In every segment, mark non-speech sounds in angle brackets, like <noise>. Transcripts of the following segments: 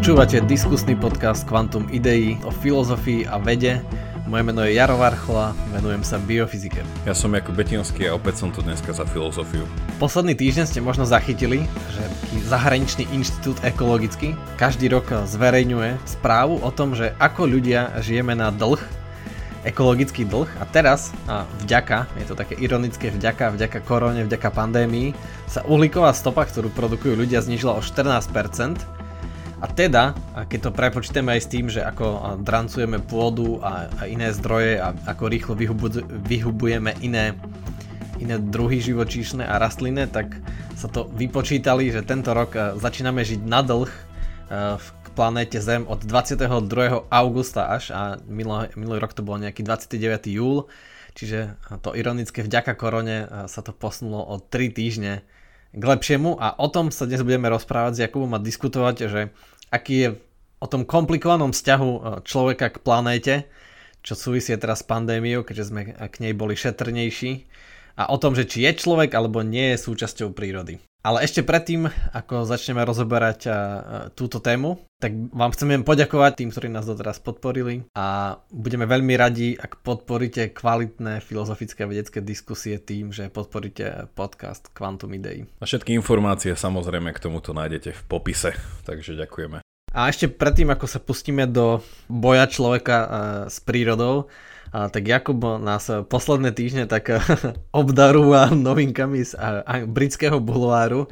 Počúvate diskusný podcast Quantum Idei o filozofii a vede. Moje meno je Jaro Varchola, venujem sa biofyzike. Ja som Jakub Betinský a opäť som tu dneska za filozofiu. Posledný týždeň ste možno zachytili, že zahraničný inštitút ekologický každý rok zverejňuje správu o tom, že ako ľudia žijeme na dlh, ekologický dlh a teraz a vďaka, je to také ironické vďaka, vďaka korone, vďaka pandémii, sa uhlíková stopa, ktorú produkujú ľudia, znižila o 14%. A teda, keď to prepočítame aj s tým, že ako drancujeme pôdu a, iné zdroje a ako rýchlo vyhubu, vyhubujeme iné, iné druhy živočíšne a rastlinné, tak sa to vypočítali, že tento rok začíname žiť na dlh v planéte Zem od 22. augusta až a minulý, minulý rok to bol nejaký 29. júl, čiže to ironické vďaka korone sa to posunulo o 3 týždne k lepšiemu a o tom sa dnes budeme rozprávať s Jakubom a diskutovať, že aký je o tom komplikovanom vzťahu e, človeka k planéte, čo súvisí teraz s pandémiou, keďže sme k nej boli šetrnejší a o tom, že či je človek alebo nie je súčasťou prírody. Ale ešte predtým, ako začneme rozoberať túto tému, tak vám chceme poďakovať tým, ktorí nás doteraz podporili a budeme veľmi radi, ak podporíte kvalitné filozofické a vedecké diskusie tým, že podporíte podcast Quantum Idei. A všetky informácie samozrejme k tomuto nájdete v popise, takže ďakujeme. A ešte predtým, ako sa pustíme do boja človeka s prírodou, a, tak Jakub nás posledné týždne tak <laughs> obdarúva novinkami z a, a, britského bulváru.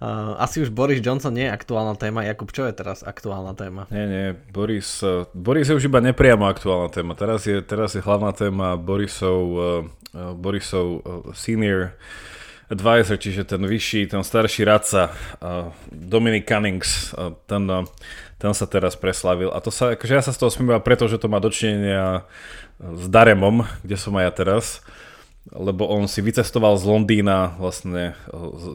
Uh, asi už Boris Johnson nie je aktuálna téma. Jakub, čo je teraz aktuálna téma? Nie, nie, Boris, Boris je už iba nepriamo aktuálna téma. Teraz je, teraz je hlavná téma Borisov, Borisov senior advisor, čiže ten vyšší, ten starší radca Dominic Cunnings, uh, ten, ten sa teraz preslavil. A to sa, akože ja sa z toho smiem preto, že to má dočinenia s Daremom, kde som aj ja teraz, lebo on si vycestoval z Londýna, vlastne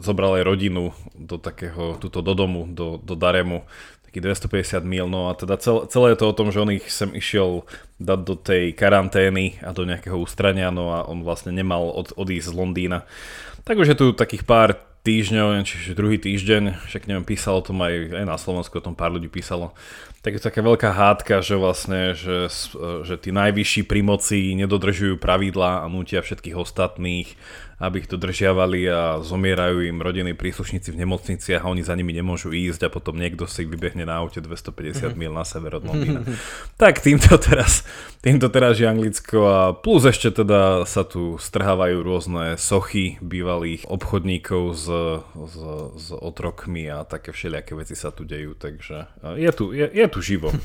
zobral aj rodinu do takého, tuto do domu, do, do Daremu, taký 250 mil, no a teda celé, celé je to o tom, že on ich sem išiel dať do tej karantény a do nejakého ústrania, no a on vlastne nemal od, odísť z Londýna. Tak už je tu takých pár týždňov, čiže druhý týždeň, však neviem, písalo to aj, aj na Slovensku, o tom pár ľudí písalo, tak je taká veľká hádka, že vlastne, že, že tí najvyšší pri moci nedodržujú pravidlá a nutia všetkých ostatných aby ich dodržiavali a zomierajú im rodiny príslušníci v nemocniciach a oni za nimi nemôžu ísť a potom niekto si vybehne na aute 250 mm-hmm. mil na sever od <laughs> Londýna. tak týmto teraz, týmto teraz je Anglicko a plus ešte teda sa tu strhávajú rôzne sochy bývalých obchodníkov s, s, s otrokmi a také všelijaké veci sa tu dejú, takže je tu, je, je tu živo. <laughs>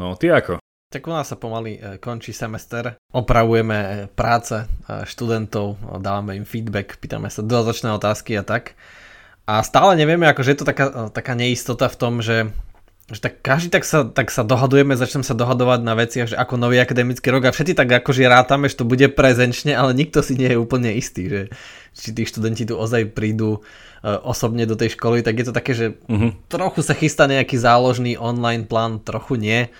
No, ty ako? Tak u nás sa pomaly e, končí semester, opravujeme e, práce e, študentov, dávame im feedback, pýtame sa dodatočné otázky a tak. A stále nevieme, akože je to taká, taká neistota v tom, že, že tak každý tak sa, tak sa dohadujeme, začneme sa dohadovať na veciach, že ako nový akademický rok a všetci tak akože rátame, že to bude prezenčne, ale nikto si nie je úplne istý, že či tí študenti tu ozaj prídu osobne do tej školy, tak je to také, že uh-huh. trochu sa chystá nejaký záložný online plán, trochu nie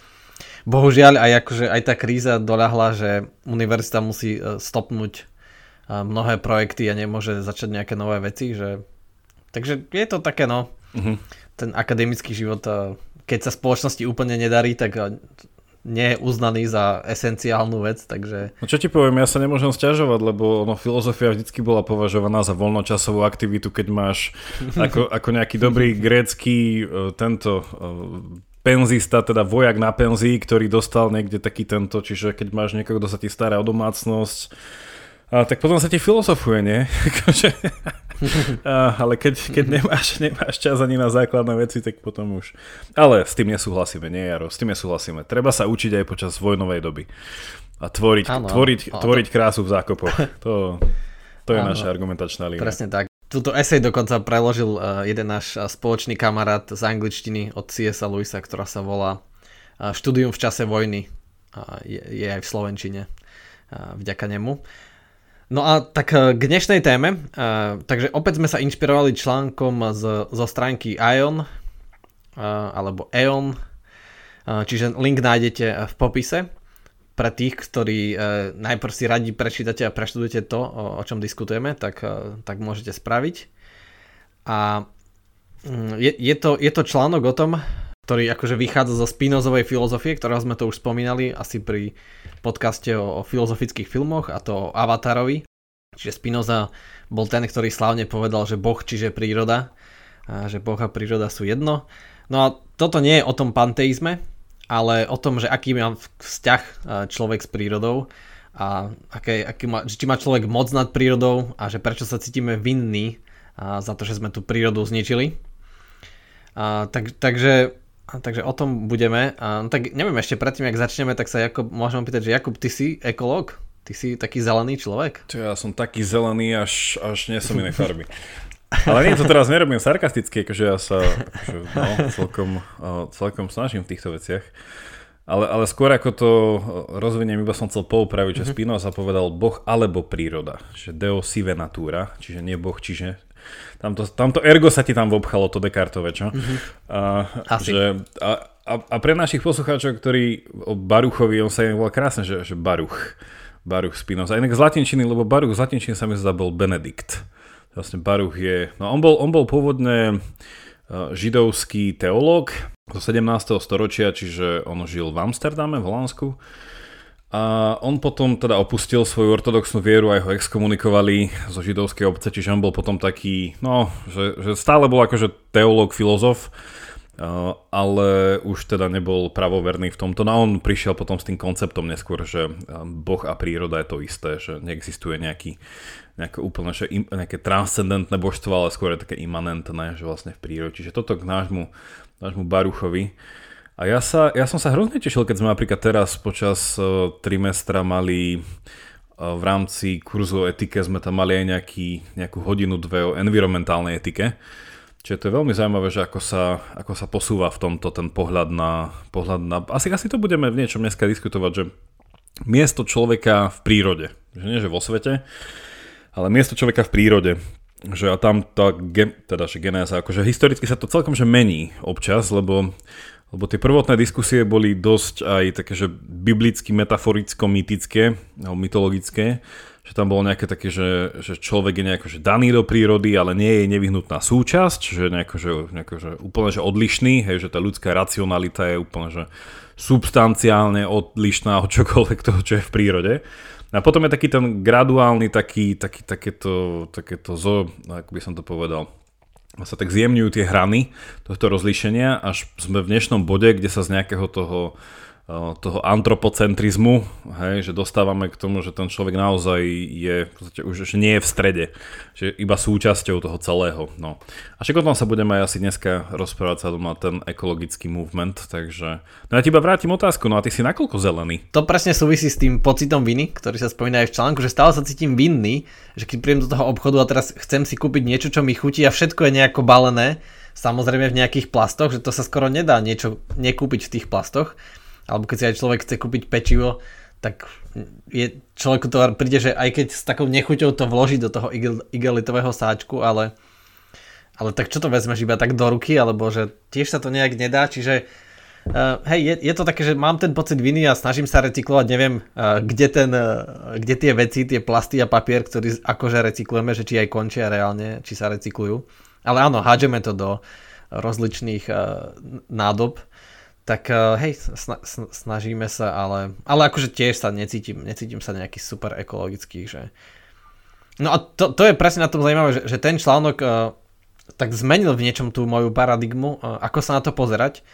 bohužiaľ aj, akože, aj tá kríza doľahla, že univerzita musí e, stopnúť e, mnohé projekty a nemôže začať nejaké nové veci. Že... Takže je to také, no, uh-huh. ten akademický život, e, keď sa spoločnosti úplne nedarí, tak nie je uznaný za esenciálnu vec, takže... No čo ti poviem, ja sa nemôžem stiažovať, lebo ono, filozofia vždycky bola považovaná za voľnočasovú aktivitu, keď máš <laughs> ako, ako nejaký dobrý grécky tento penzista, teda vojak na penzii, ktorý dostal niekde taký tento, čiže keď máš niekoho, kto sa ti stará o domácnosť, a, tak potom sa ti filozofuje, nie? <laughs> Akože, a, ale keď, keď nemáš, nemáš čas ani na základné veci, tak potom už... Ale s tým nesúhlasíme, nie Jaro, s tým nesúhlasíme. Treba sa učiť aj počas vojnovej doby. A tvoriť, ano, tvoriť, tvoriť krásu v zákopoch. To, to je ano, naša argumentačná línia. Presne tak. Túto esej dokonca preložil uh, jeden náš uh, spoločný kamarát z angličtiny od C.S. Lewisa, ktorá sa volá uh, Štúdium v čase vojny. Je, je aj v Slovenčine vďaka nemu. No a tak k dnešnej téme. Takže opäť sme sa inšpirovali článkom z, zo stránky Ion alebo Eon. Čiže link nájdete v popise pre tých, ktorí e, najprv si radi prečítate a preštudujete to, o, čom diskutujeme, tak, e, tak môžete spraviť. A mm, je, je, to, je to článok o tom, ktorý akože vychádza zo Spinozovej filozofie, ktorého sme to už spomínali asi pri podcaste o, o filozofických filmoch a to o Avatarovi. Čiže Spinoza bol ten, ktorý slávne povedal, že Boh, čiže príroda, a že Boh a príroda sú jedno. No a toto nie je o tom panteizme, ale o tom, že aký má vzťah človek s prírodou a aké, aký má, či má človek moc nad prírodou a že prečo sa cítime vinní za to, že sme tú prírodu zničili. A, tak, takže, takže o tom budeme. A, no tak neviem, ešte predtým, ak začneme, tak sa Jakub, môžem opýtať, že Jakub, ty si ekológ? Ty si taký zelený človek? Čo, ja som taký zelený, až, až nie som iné farby. <laughs> Ale nie, to teraz nerobím sarkasticky, akože ja sa akože, no, celkom, celkom snažím v týchto veciach. Ale, ale skôr ako to rozviniem, iba som chcel poupraviť, že mm-hmm. Spinoza povedal Boh alebo príroda. Že deo sive natura, čiže nie Boh, čiže tamto, tamto ergo sa ti tam vobchalo to Descartové, čo? Mm-hmm. A, Asi. Že, a, a, a pre našich poslucháčov, ktorí o Baruchovi, on sa im volá krásne, že, že Baruch. Baruch Spinoza. Inak z latinčiny, lebo Baruch z latinčiny sa mi zdá bol Benedikt. Vlastne Baruch je... No on bol, on bol pôvodne e, židovský teológ zo 17. storočia, čiže on žil v Amsterdame, v Holandsku. A on potom teda opustil svoju ortodoxnú vieru, aj ho exkomunikovali zo židovskej obce, čiže on bol potom taký, no, že, že stále bol akože teológ, filozof, ale už teda nebol pravoverný v tomto. No on prišiel potom s tým konceptom neskôr, že Boh a príroda je to isté, že neexistuje nejaký, nejaké úplne že im, nejaké transcendentné božstvo, ale skôr je také imanentné, že vlastne v prírode. Čiže toto k nášmu, nášmu Baruchovi. A ja, sa, ja som sa hrozne tešil, keď sme napríklad teraz počas uh, trimestra mali uh, v rámci kurzu o etike sme tam mali aj nejaký, nejakú hodinu, dve o environmentálnej etike. Čiže to je veľmi zaujímavé, že ako sa, ako sa posúva v tomto ten pohľad na, pohľad na... Asi, asi to budeme v niečom dneska diskutovať, že miesto človeka v prírode. Že nie, že vo svete, ale miesto človeka v prírode. Že a tam tá, gen, teda, že genéza, akože historicky sa to celkom že mení občas, lebo, lebo tie prvotné diskusie boli dosť aj také, že biblicky, metaforicko-mytické, alebo mytologické že tam bolo nejaké také, že, že človek je nejako že daný do prírody, ale nie je nevyhnutná súčasť, že nejako, že, nejako, že úplne že odlišný, hej, že tá ľudská racionalita je úplne že substanciálne odlišná od čokoľvek toho, čo je v prírode. A potom je taký ten graduálny, taký, taký, takéto, takéto zo, ako by som to povedal, sa tak zjemňujú tie hrany tohto rozlíšenia, až sme v dnešnom bode, kde sa z nejakého toho toho antropocentrizmu, hej, že dostávame k tomu, že ten človek naozaj je, už že nie je v strede, že iba súčasťou toho celého. No. A však o tom sa budeme aj asi dneska rozprávať sa doma ten ekologický movement, takže... No ja ti iba vrátim otázku, no a ty si nakoľko zelený? To presne súvisí s tým pocitom viny, ktorý sa spomína aj v článku, že stále sa cítim vinný, že keď prídem do toho obchodu a teraz chcem si kúpiť niečo, čo mi chutí a všetko je nejako balené, samozrejme v nejakých plastoch, že to sa skoro nedá niečo nekúpiť v tých plastoch alebo keď si aj človek chce kúpiť pečivo, tak je, človeku to príde, že aj keď s takou nechuťou to vložiť do toho igelitového sáčku, ale, ale tak čo to vezmeš iba tak do ruky, alebo že tiež sa to nejak nedá, čiže uh, hej, je, je to také, že mám ten pocit viny a snažím sa recyklovať, neviem, uh, kde, ten, uh, kde tie veci, tie plasty a papier, ktorý akože recyklujeme, že či aj končia reálne, či sa recyklujú. Ale áno, hádžeme to do rozličných uh, nádob, tak uh, hej, sna- snažíme sa, ale, ale akože tiež sa necítim, necítim sa nejaký super ekologický, že... No a to, to je presne na tom zaujímavé, že, že ten článok uh, tak zmenil v niečom tú moju paradigmu, uh, ako sa na to pozerať.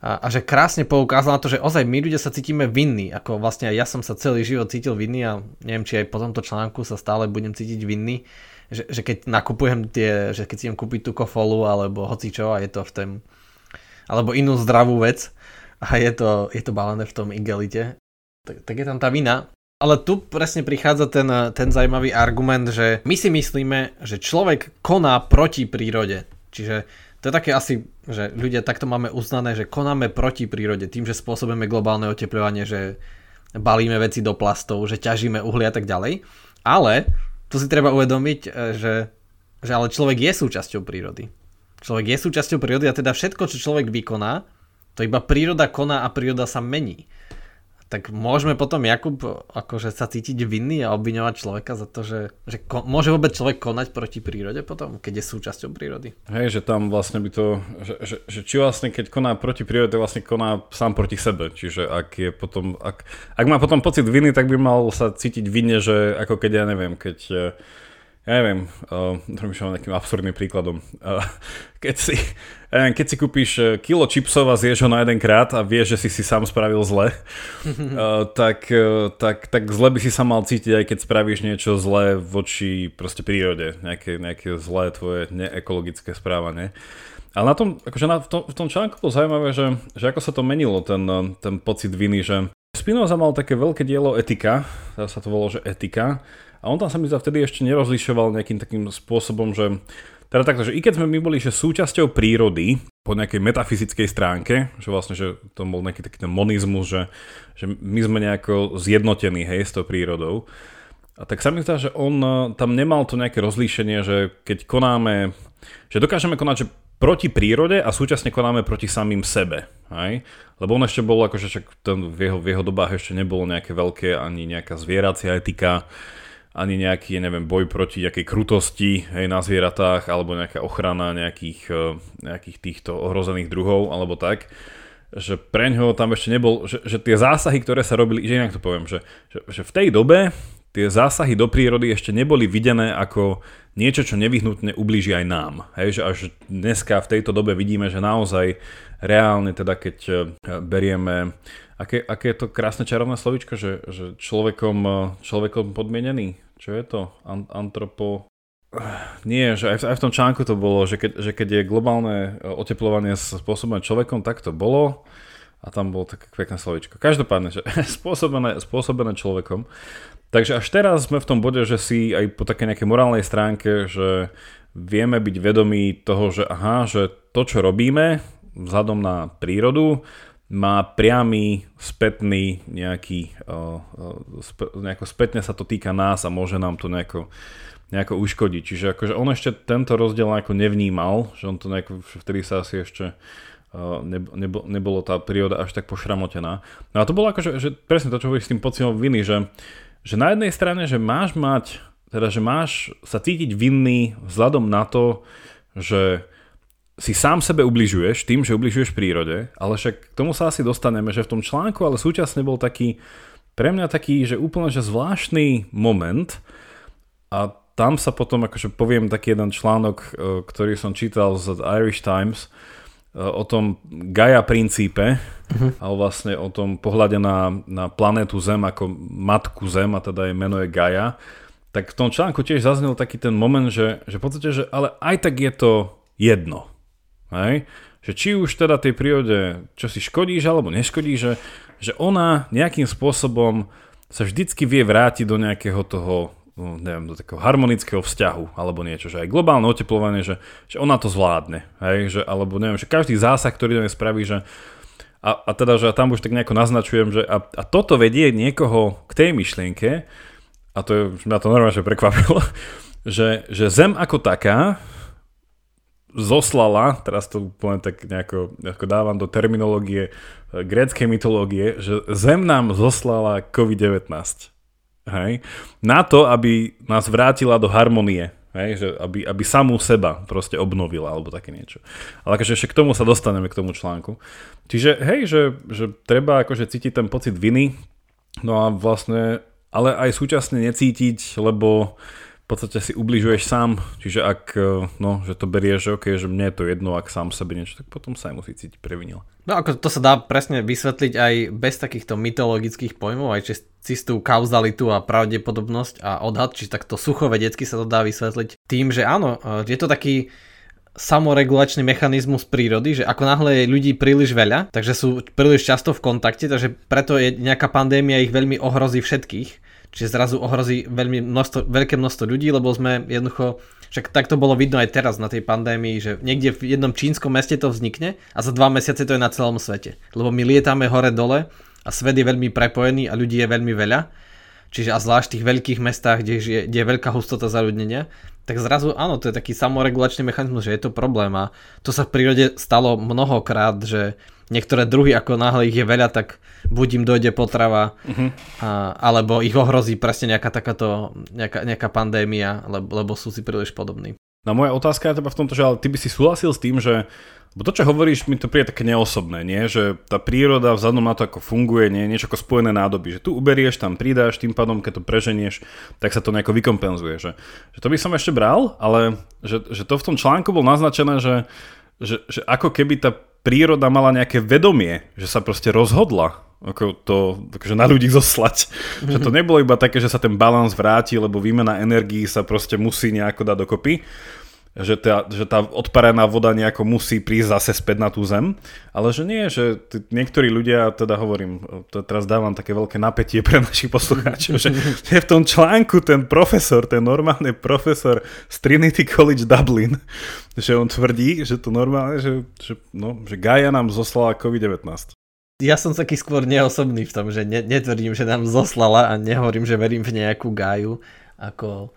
A, a že krásne poukázal na to, že ozaj my ľudia sa cítime vinní, ako vlastne ja som sa celý život cítil vinný a neviem, či aj po tomto článku sa stále budem cítiť vinný, že, že keď nakupujem tie, že keď si idem kúpiť tú kofolu alebo hocičo a je to v tom alebo inú zdravú vec, a je to, je to balené v tom igelite, tak, tak je tam tá vina. Ale tu presne prichádza ten, ten zaujímavý argument, že my si myslíme, že človek koná proti prírode. Čiže to je také asi, že ľudia takto máme uznané, že konáme proti prírode tým, že spôsobíme globálne oteplovanie, že balíme veci do plastov, že ťažíme uhlie a tak ďalej. Ale tu si treba uvedomiť, že, že ale človek je súčasťou prírody. Človek je súčasťou prírody a teda všetko, čo človek vykoná, to iba príroda koná a príroda sa mení. tak môžeme potom Jakub akože sa cítiť vinný a obviňovať človeka za to, že, že ko, môže vôbec človek konať proti prírode potom, keď je súčasťou prírody. Hej, že tam vlastne by to, že, že, že či vlastne keď koná proti prírode, vlastne koná sám proti sebe. Čiže ak je potom, ak, ak má potom pocit viny, tak by mal sa cítiť vinne, že ako keď ja neviem, keď ja neviem, uh, rozmýšľam nejakým absurdným príkladom. Uh, keď, si, neviem, keď si kúpiš eh, kilo čipsov a zješ ho na jeden krát a vieš, že si si sám spravil zle, uh, <laughs> tak, uh, tak, tak zle by si sa mal cítiť, aj keď spravíš niečo zlé voči proste prírode, nejaké, nejaké zlé tvoje neekologické správanie. Ale na tom, akože na, v, tom, v tom článku bolo zaujímavé, že, že ako sa to menilo, ten, ten pocit viny, že Spinoza mal také veľké dielo etika, teraz sa to volalo, že etika, a on tam sa mi za vtedy ešte nerozlišoval nejakým takým spôsobom, že teda takto, že i keď sme my boli že súčasťou prírody po nejakej metafyzickej stránke, že vlastne, že to bol nejaký taký ten monizmus, že, že my sme nejako zjednotení, hej, s tou prírodou, a tak sa mi zdá, že on eh, tam nemal to nejaké rozlíšenie, že keď konáme, že dokážeme konať, že proti prírode a súčasne konáme proti samým sebe. Hej? Lebo on ešte bol, akože ten, v, jeho, v jeho dobách ešte nebolo nejaké veľké ani nejaká zvieracia etika, ani nejaký, neviem, boj proti nejakej krutosti hej, na zvieratách, alebo nejaká ochrana nejakých, e, nejakých týchto ohrozených druhov, alebo tak, že pre ňoho tam ešte nebol, že, že tie zásahy, ktoré sa robili, že inak to poviem, že, že, že v tej dobe tie zásahy do prírody ešte neboli videné ako niečo, čo nevyhnutne ublíži aj nám. Hej, že až dneska v tejto dobe vidíme, že naozaj reálne teda keď e, berieme Aké, aké je to krásne čarovné slovičko, že, že človekom, človekom podmienený? Čo je to? An, antropo... Nie, že aj v, aj v tom článku to bolo, že keď, že keď je globálne oteplovanie spôsobené človekom, tak to bolo. A tam bolo také pekné slovičko. Každopádne, že <laughs> spôsobené, spôsobené človekom. Takže až teraz sme v tom bode, že si aj po také nejakej morálnej stránke, že vieme byť vedomí toho, že aha, že to, čo robíme vzhľadom na prírodu, má priamy, spätný nejaký, nejako spätne sa to týka nás a môže nám to nejako, nejako uškodiť. Čiže akože on ešte tento rozdiel nejako nevnímal, že on to nejako, vtedy sa asi ešte nebo, nebolo tá príroda až tak pošramotená. No a to bolo akože, že presne to, čo hovoríš s tým pocitom viny, že, že na jednej strane, že máš mať, teda že máš sa cítiť vinný vzhľadom na to, že si sám sebe ubližuješ tým, že ubližuješ prírode, ale však k tomu sa asi dostaneme, že v tom článku ale súčasne bol taký, pre mňa taký, že úplne že zvláštny moment a tam sa potom, akože poviem taký jeden článok, e, ktorý som čítal z Irish Times, e, o tom Gaia princípe, uh-huh. ale vlastne o tom pohľade na, na planétu Zem ako matku Zem, a teda jej meno je Gaia, tak v tom článku tiež zaznel taký ten moment, že, že v podstate, že ale aj tak je to jedno. Hej? Že či už teda tej prírode, čo si škodíš alebo neškodíš, že, že ona nejakým spôsobom sa vždycky vie vrátiť do nejakého toho no, neviem, do takého harmonického vzťahu alebo niečo, že aj globálne oteplovanie, že, že ona to zvládne, hej, že, alebo neviem, že každý zásah, ktorý do nej spraví, že a, a teda, že tam už tak nejako naznačujem, že a, a toto vedie niekoho k tej myšlienke, a to je, mňa to normálne prekvapilo, <laughs> že, že Zem ako taká zoslala, teraz to poviem tak nejako, nejako dávam do terminológie e, gréckej mytológie, že Zem nám zoslala COVID-19. Hej? Na to, aby nás vrátila do harmonie. Hej? Že aby, aby samú seba proste obnovila, alebo také niečo. Ale akože ešte k tomu sa dostaneme, k tomu článku. Čiže hej, že, že treba akože cítiť ten pocit viny, no a vlastne, ale aj súčasne necítiť, lebo podstate si ubližuješ sám, čiže ak, e, no, že to berieš, že okay, že mne je to jedno, ak sám sebe niečo, tak potom sa aj musí cítiť previnil. No ako to sa dá presne vysvetliť aj bez takýchto mytologických pojmov, aj čistú kauzalitu a pravdepodobnosť a odhad, či takto suchovedecky sa to dá vysvetliť tým, že áno, e, je to taký samoregulačný mechanizmus prírody, že ako náhle je ľudí príliš veľa, takže sú príliš často v kontakte, takže preto je nejaká pandémia ich veľmi ohrozí všetkých Čiže zrazu ohrozí veľmi množstvo, veľké množstvo ľudí, lebo sme jednoducho, však tak to bolo vidno aj teraz na tej pandémii, že niekde v jednom čínskom meste to vznikne a za dva mesiace to je na celom svete. Lebo my lietame hore dole a svet je veľmi prepojený a ľudí je veľmi veľa. Čiže a zvlášť v tých veľkých mestách, kde je, kde je veľká hustota zaľudnenia, tak zrazu áno, to je taký samoregulačný mechanizmus, že je to problém a to sa v prírode stalo mnohokrát, že niektoré druhy, ako náhle ich je veľa, tak buď im dojde potrava, uh-huh. a, alebo ich ohrozí presne nejaká takáto, nejaká, nejaká pandémia, lebo, lebo sú si príliš podobní. No moja otázka je teba v tomto, že ale ty by si súhlasil s tým, že Bo to, čo hovoríš, mi to príde také neosobné, nie? že tá príroda vzhľadom na to, ako funguje, nie je niečo ako spojené nádoby, že tu uberieš, tam pridáš, tým pádom, keď to preženieš, tak sa to nejako vykompenzuje. Že, že to by som ešte bral, ale že, že to v tom článku bolo naznačené, že, že, že ako keby tá príroda mala nejaké vedomie, že sa proste rozhodla ako to akože na ľudí zoslať. Mm-hmm. <laughs> Že to nebolo iba také, že sa ten balans vráti, lebo výmena energií sa proste musí nejako dať dokopy, že tá, že tá odparená voda nejako musí prísť zase späť na tú zem, ale že nie, že t- niektorí ľudia, teda hovorím, to teraz dávam také veľké napätie pre našich poslucháčov, že, že v tom článku ten profesor, ten normálny profesor z Trinity College Dublin, že on tvrdí, že to normálne, že, že, no, že Gaia nám zoslala COVID-19. Ja som taký skôr neosobný v tom, že ne, netvrdím, že nám zoslala a nehovorím, že verím v nejakú Gaju ako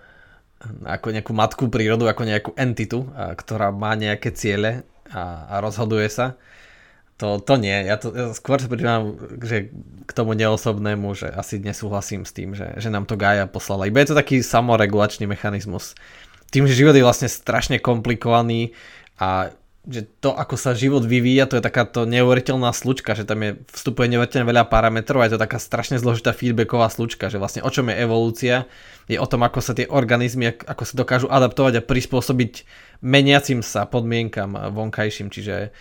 ako nejakú matku prírodu, ako nejakú entitu, a, ktorá má nejaké ciele a, a rozhoduje sa. To, to nie, ja to ja skôr sa že k tomu neosobnému, že asi nesúhlasím s tým, že, že nám to Gaia poslala. Iba je to taký samoregulačný mechanizmus. Tým, že život je vlastne strašne komplikovaný a že to, ako sa život vyvíja, to je takáto neuveriteľná slučka, že tam je, vstupuje neuveriteľne veľa parametrov a je to taká strašne zložitá feedbacková slučka, že vlastne o čom je evolúcia, je o tom, ako sa tie organizmy, ako sa dokážu adaptovať a prispôsobiť meniacim sa podmienkam vonkajším, čiže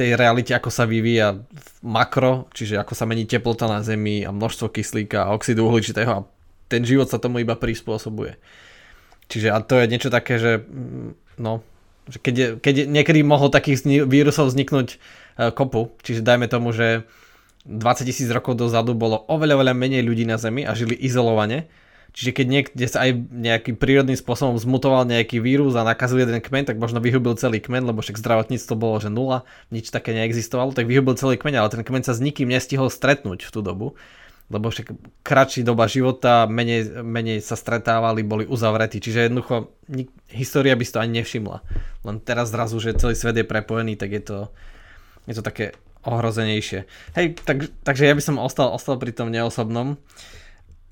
tej realite, ako sa vyvíja makro, čiže ako sa mení teplota na Zemi a množstvo kyslíka a oxidu uhličitého a ten život sa tomu iba prispôsobuje. Čiže a to je niečo také, že mm, no, keď, keď niekedy mohlo takých vírusov vzniknúť e, kopu, čiže dajme tomu, že 20 tisíc rokov dozadu bolo oveľa, oveľa menej ľudí na Zemi a žili izolovane. Čiže keď niekde sa aj nejakým prírodným spôsobom zmutoval nejaký vírus a nakazuje jeden kmeň, tak možno vyhubil celý kmeň, lebo však zdravotníctvo bolo, že nula, nič také neexistovalo, tak vyhubil celý kmeň, ale ten kmeň sa s nikým nestihol stretnúť v tú dobu lebo však kratší doba života, menej, menej sa stretávali, boli uzavretí, čiže jednoducho nik, história by si to ani nevšimla. Len teraz zrazu, že celý svet je prepojený, tak je to, je to také ohrozenejšie. Hej, tak, takže ja by som ostal, ostal pri tom neosobnom,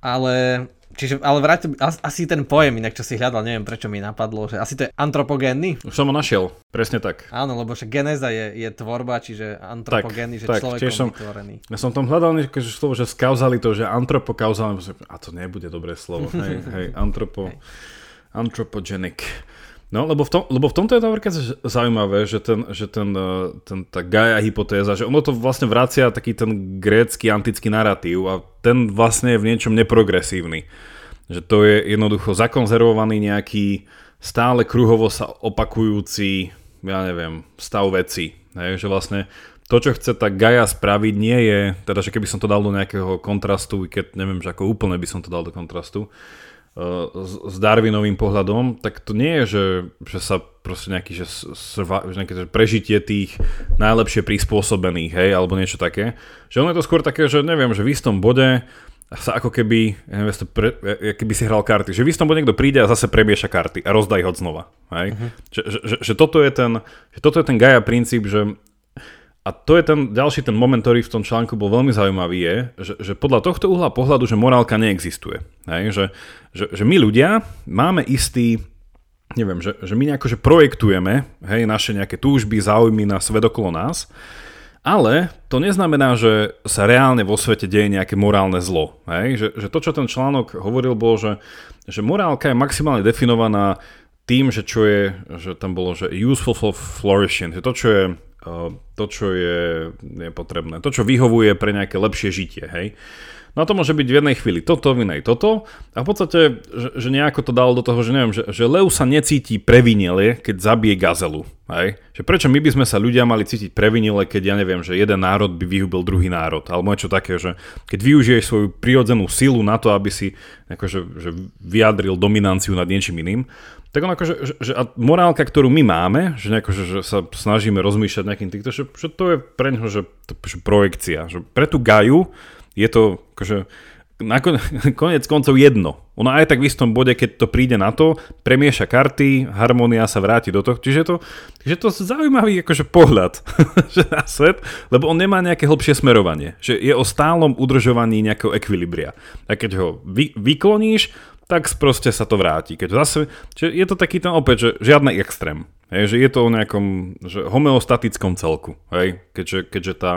ale Čiže, ale vráťte, asi ten pojem inak, čo si hľadal, neviem prečo mi napadlo, že asi to je antropogénny. Už som ho našiel, presne tak. Áno, lebo že genéza je, je tvorba, čiže antropogénny, že tak, človekom som, vytvorený. Ja som tam hľadal nejaké slovo, že to, že antropokauzálne, a to nebude dobré slovo, <laughs> hej, hej, antropo, hej. antropogenic. No, lebo v, tom, lebo v tomto je to napríklad zaujímavé, že, ten, že ten, eh, ten, tá Gaia hypotéza, že ono to vlastne vracia taký ten grécky antický narratív a ten vlastne je v niečom neprogresívny. Že to je jednoducho zakonzervovaný nejaký stále kruhovo sa opakujúci, ja neviem, stav veci. Hej, že vlastne to, čo chce tá Gaia spraviť, nie je, teda, že keby som to dal do nejakého kontrastu, keď neviem, že ako úplne by som to dal do kontrastu, s Darwinovým pohľadom, tak to nie je, že, že sa proste nejaký, že, srva, že nejaké že prežitie tých najlepšie prispôsobených, hej, alebo niečo také. Že ono je to skôr také, že neviem, že v istom bode sa ako keby, ja neviem, pre, keby si hral karty, že v istom niekto príde a zase prebieša karty a rozdá ich od znova. Hej? Uh-huh. Že, že, že, že, toto je ten, že toto je ten Gaia princíp, že a to je ten ďalší ten moment, ktorý v tom článku bol veľmi zaujímavý, je, že, že podľa tohto uhla pohľadu, že morálka neexistuje. Hej? Že, že, že my ľudia máme istý, neviem, že, že my nejako že projektujeme hej, naše nejaké túžby, záujmy na svet okolo nás, ale to neznamená, že sa reálne vo svete deje nejaké morálne zlo. Hej? Že, že to, čo ten článok hovoril, bolo, že, že morálka je maximálne definovaná tým, že čo je, že tam bolo, že useful for flourishing, že to, čo je to, čo je, je potrebné, to, čo vyhovuje pre nejaké lepšie žitie, hej. No to môže byť v jednej chvíli toto, v inej toto a v podstate, že, že nejako to dalo do toho, že neviem, že, že Leu sa necíti previnile, keď zabije gazelu, hej. Že prečo my by sme sa ľudia mali cítiť previnile, keď ja neviem, že jeden národ by vyhubil druhý národ, alebo niečo také, že keď využiješ svoju prirodzenú silu na to, aby si akože, že vyjadril dominanciu nad niečím iným, tak on akože, že, že a morálka, ktorú my máme, že, nejako, že, že sa snažíme rozmýšľať nejakým týchto, že, že to je pre neho že, že projekcia. Že pre tú Gaju je to akože nakon, <laughs> konec koncov jedno. Ono aj tak v istom bode, keď to príde na to, premieša karty, harmónia sa vráti do toho. Čiže to, že to zaujímavý akože pohľad <laughs> na svet, lebo on nemá nejaké hlbšie smerovanie. Že je o stálom udržovaní nejakého ekvilibria. A keď ho vy, vykloníš, tak proste sa to vráti. Keď zase, je to taký ten opäť, že žiadny extrém. Hej, že je to o nejakom že homeostatickom celku. Hej, keďže, keďže tá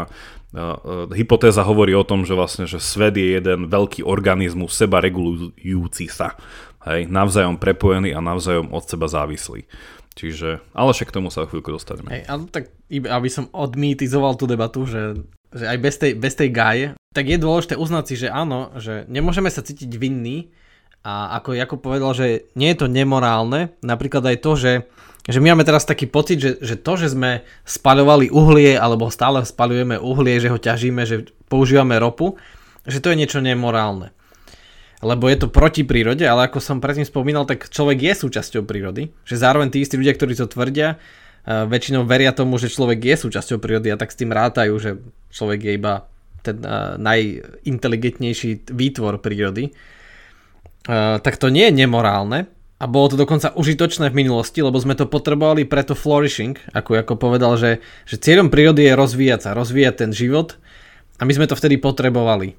uh, hypotéza hovorí o tom, že vlastne že svet je jeden veľký organizmus seba regulujúci sa. Hej, navzájom prepojený a navzájom od seba závislý. Čiže, ale však k tomu sa o chvíľku dostaneme. Hej, ale tak aby som odmýtizoval tú debatu, že, že aj bez tej, bez tej gaje, tak je dôležité uznať si, že áno, že nemôžeme sa cítiť vinní a ako Jakub povedal, že nie je to nemorálne, napríklad aj to, že že my máme teraz taký pocit, že, že to, že sme spaľovali uhlie, alebo stále spaľujeme uhlie, že ho ťažíme, že používame ropu, že to je niečo nemorálne. Lebo je to proti prírode, ale ako som predtým spomínal, tak človek je súčasťou prírody. Že zároveň tí istí ľudia, ktorí to tvrdia, uh, väčšinou veria tomu, že človek je súčasťou prírody a tak s tým rátajú, že človek je iba ten uh, najinteligentnejší výtvor prírody. Uh, tak to nie je nemorálne, a bolo to dokonca užitočné v minulosti, lebo sme to potrebovali preto flourishing, ako ako povedal, že, že cieľom prírody je rozvíjať sa, rozvíjať ten život a my sme to vtedy potrebovali.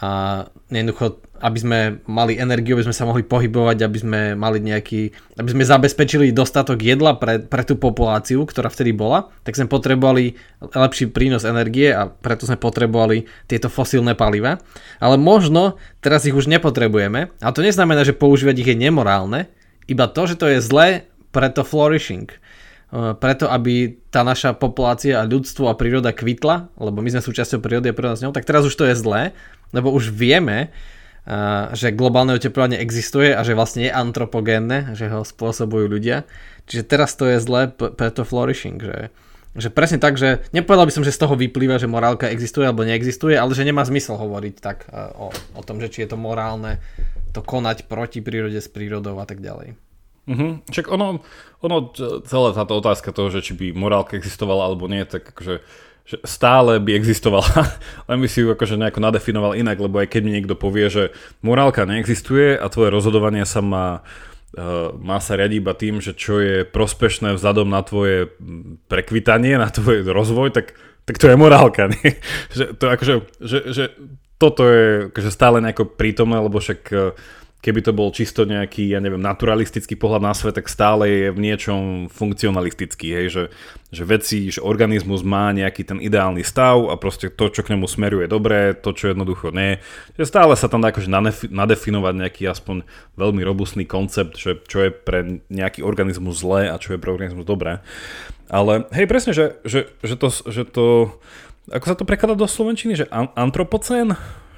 A jednoducho aby sme mali energiu, aby sme sa mohli pohybovať, aby sme mali nejaký, aby sme zabezpečili dostatok jedla pre, pre tú populáciu, ktorá vtedy bola, tak sme potrebovali lepší prínos energie a preto sme potrebovali tieto fosílne paliva. Ale možno teraz ich už nepotrebujeme a to neznamená, že používať ich je nemorálne, iba to, že to je zlé pre to flourishing preto, aby tá naša populácia a ľudstvo a príroda kvitla, lebo my sme súčasťou prírody a príroda s ňou, tak teraz už to je zlé, lebo už vieme, že globálne oteplovanie existuje a že vlastne je antropogénne, že ho spôsobujú ľudia. Čiže teraz to je zlé pre to flourishing, že, že presne tak, že nepovedal by som, že z toho vyplýva, že morálka existuje alebo neexistuje, ale že nemá zmysel hovoriť tak o, o tom, že či je to morálne to konať proti prírode s prírodou a tak ďalej. Mhm. Čak ono, ono, celá táto otázka toho, že či by morálka existovala alebo nie, tak akože že stále by existovala, <laughs> len by si ju akože nejako nadefinoval inak, lebo aj keď mi niekto povie, že morálka neexistuje a tvoje rozhodovanie sa má, uh, má sa riadiť iba tým, že čo je prospešné vzhľadom na tvoje prekvitanie, na tvoj rozvoj, tak, tak to je morálka. Nie? <laughs> Že, to akože, že, že toto je akože stále nejako prítomné, lebo však uh, keby to bol čisto nejaký, ja neviem, naturalistický pohľad na svet, tak stále je v niečom funkcionalistický, hej, že, že veci, že organizmus má nejaký ten ideálny stav a proste to, čo k nemu smeruje dobré, to, čo jednoducho nie, že stále sa tam dá akože nadefinovať nejaký aspoň veľmi robustný koncept, že čo je pre nejaký organizmus zlé a čo je pre organizmus dobré. Ale hej, presne, že, že, že, to, že to, ako sa to prekladá do Slovenčiny, že antropocén,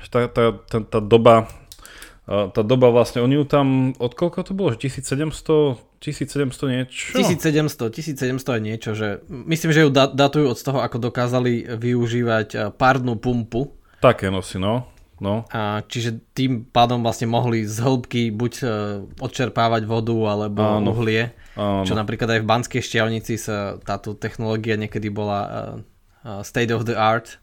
tá, tá, tá, tá doba tá doba vlastne, oni ju tam, od koľko to bolo, že 1700, 1700 niečo? 1700, 1700 je niečo, že myslím, že ju datujú od toho, ako dokázali využívať párnu pumpu. Také nosy, no. no. A čiže tým pádom vlastne mohli z hĺbky buď e, odčerpávať vodu alebo Áno. uhlie, Áno. čo napríklad aj v Banskej šťavnici sa táto technológia niekedy bola e, e, state of the art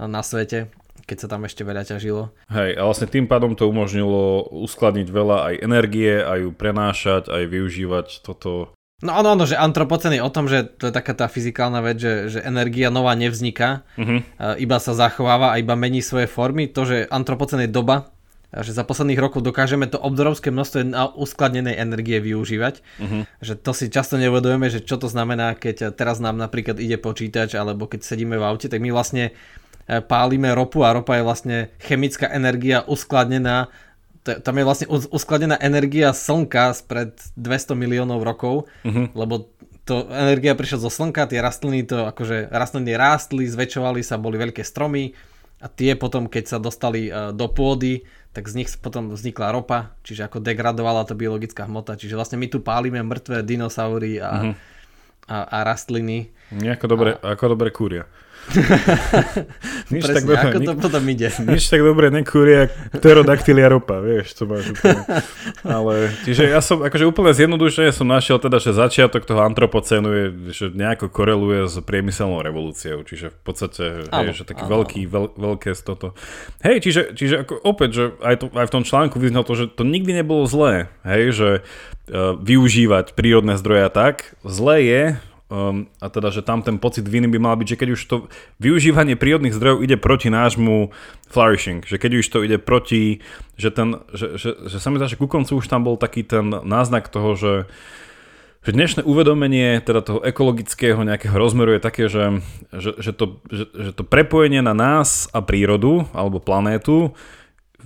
na svete keď sa tam ešte veľa ťažilo. Hej, a vlastne tým pádom to umožnilo uskladniť veľa aj energie, aj ju prenášať, aj využívať toto. No áno, áno, že antropocen je o tom, že to je taká tá fyzikálna vec, že, že energia nová nevzniká, uh-huh. iba sa zachováva a iba mení svoje formy. To, že antropocen je doba, že za posledných rokov dokážeme to obrovské množstvo uskladnenej energie využívať. Uh-huh. Že to si často neuvedujeme, že čo to znamená, keď teraz nám napríklad ide počítač alebo keď sedíme v aute, tak my vlastne pálime ropu a ropa je vlastne chemická energia uskladnená tam je vlastne uskladená energia slnka spred 200 miliónov rokov, uh-huh. lebo to energia prišla zo slnka, tie rastliny to akože rastliny rástli, zväčšovali sa, boli veľké stromy a tie potom, keď sa dostali e, do pôdy, tak z nich potom vznikla ropa, čiže ako degradovala to biologická hmota, čiže vlastne my tu pálime mŕtve dinosaury a, uh-huh. a, a rastliny. Nejako dobre, a... ako dobre kúria. <laughs> nič Presne, tak dobre, ako to potom ide. <laughs> Nič tak dobre nekúria pterodactylia ropa, vieš, to máš úplne. Ale, čiže ja som, akože úplne zjednodušene som našiel teda, že začiatok toho antropocénu je, že nejako koreluje s priemyselnou revolúciou, čiže v podstate, hej, že taký áno. veľký, veľ, veľké z toto. Hej, čiže, čiže ako opäť, že aj, to, aj v tom článku vyznal to, že to nikdy nebolo zlé, hej, že uh, využívať prírodné zdroje a tak. Zlé je, Um, a teda, že tam ten pocit viny by mal byť, že keď už to využívanie prírodných zdrojov ide proti nášmu flourishing, že keď už to ide proti, že, ten, že, že, že sa mi zdá, že ku koncu už tam bol taký ten náznak toho, že, že dnešné uvedomenie teda toho ekologického nejakého rozmeru je také, že, že, že, to, že, že to prepojenie na nás a prírodu alebo planétu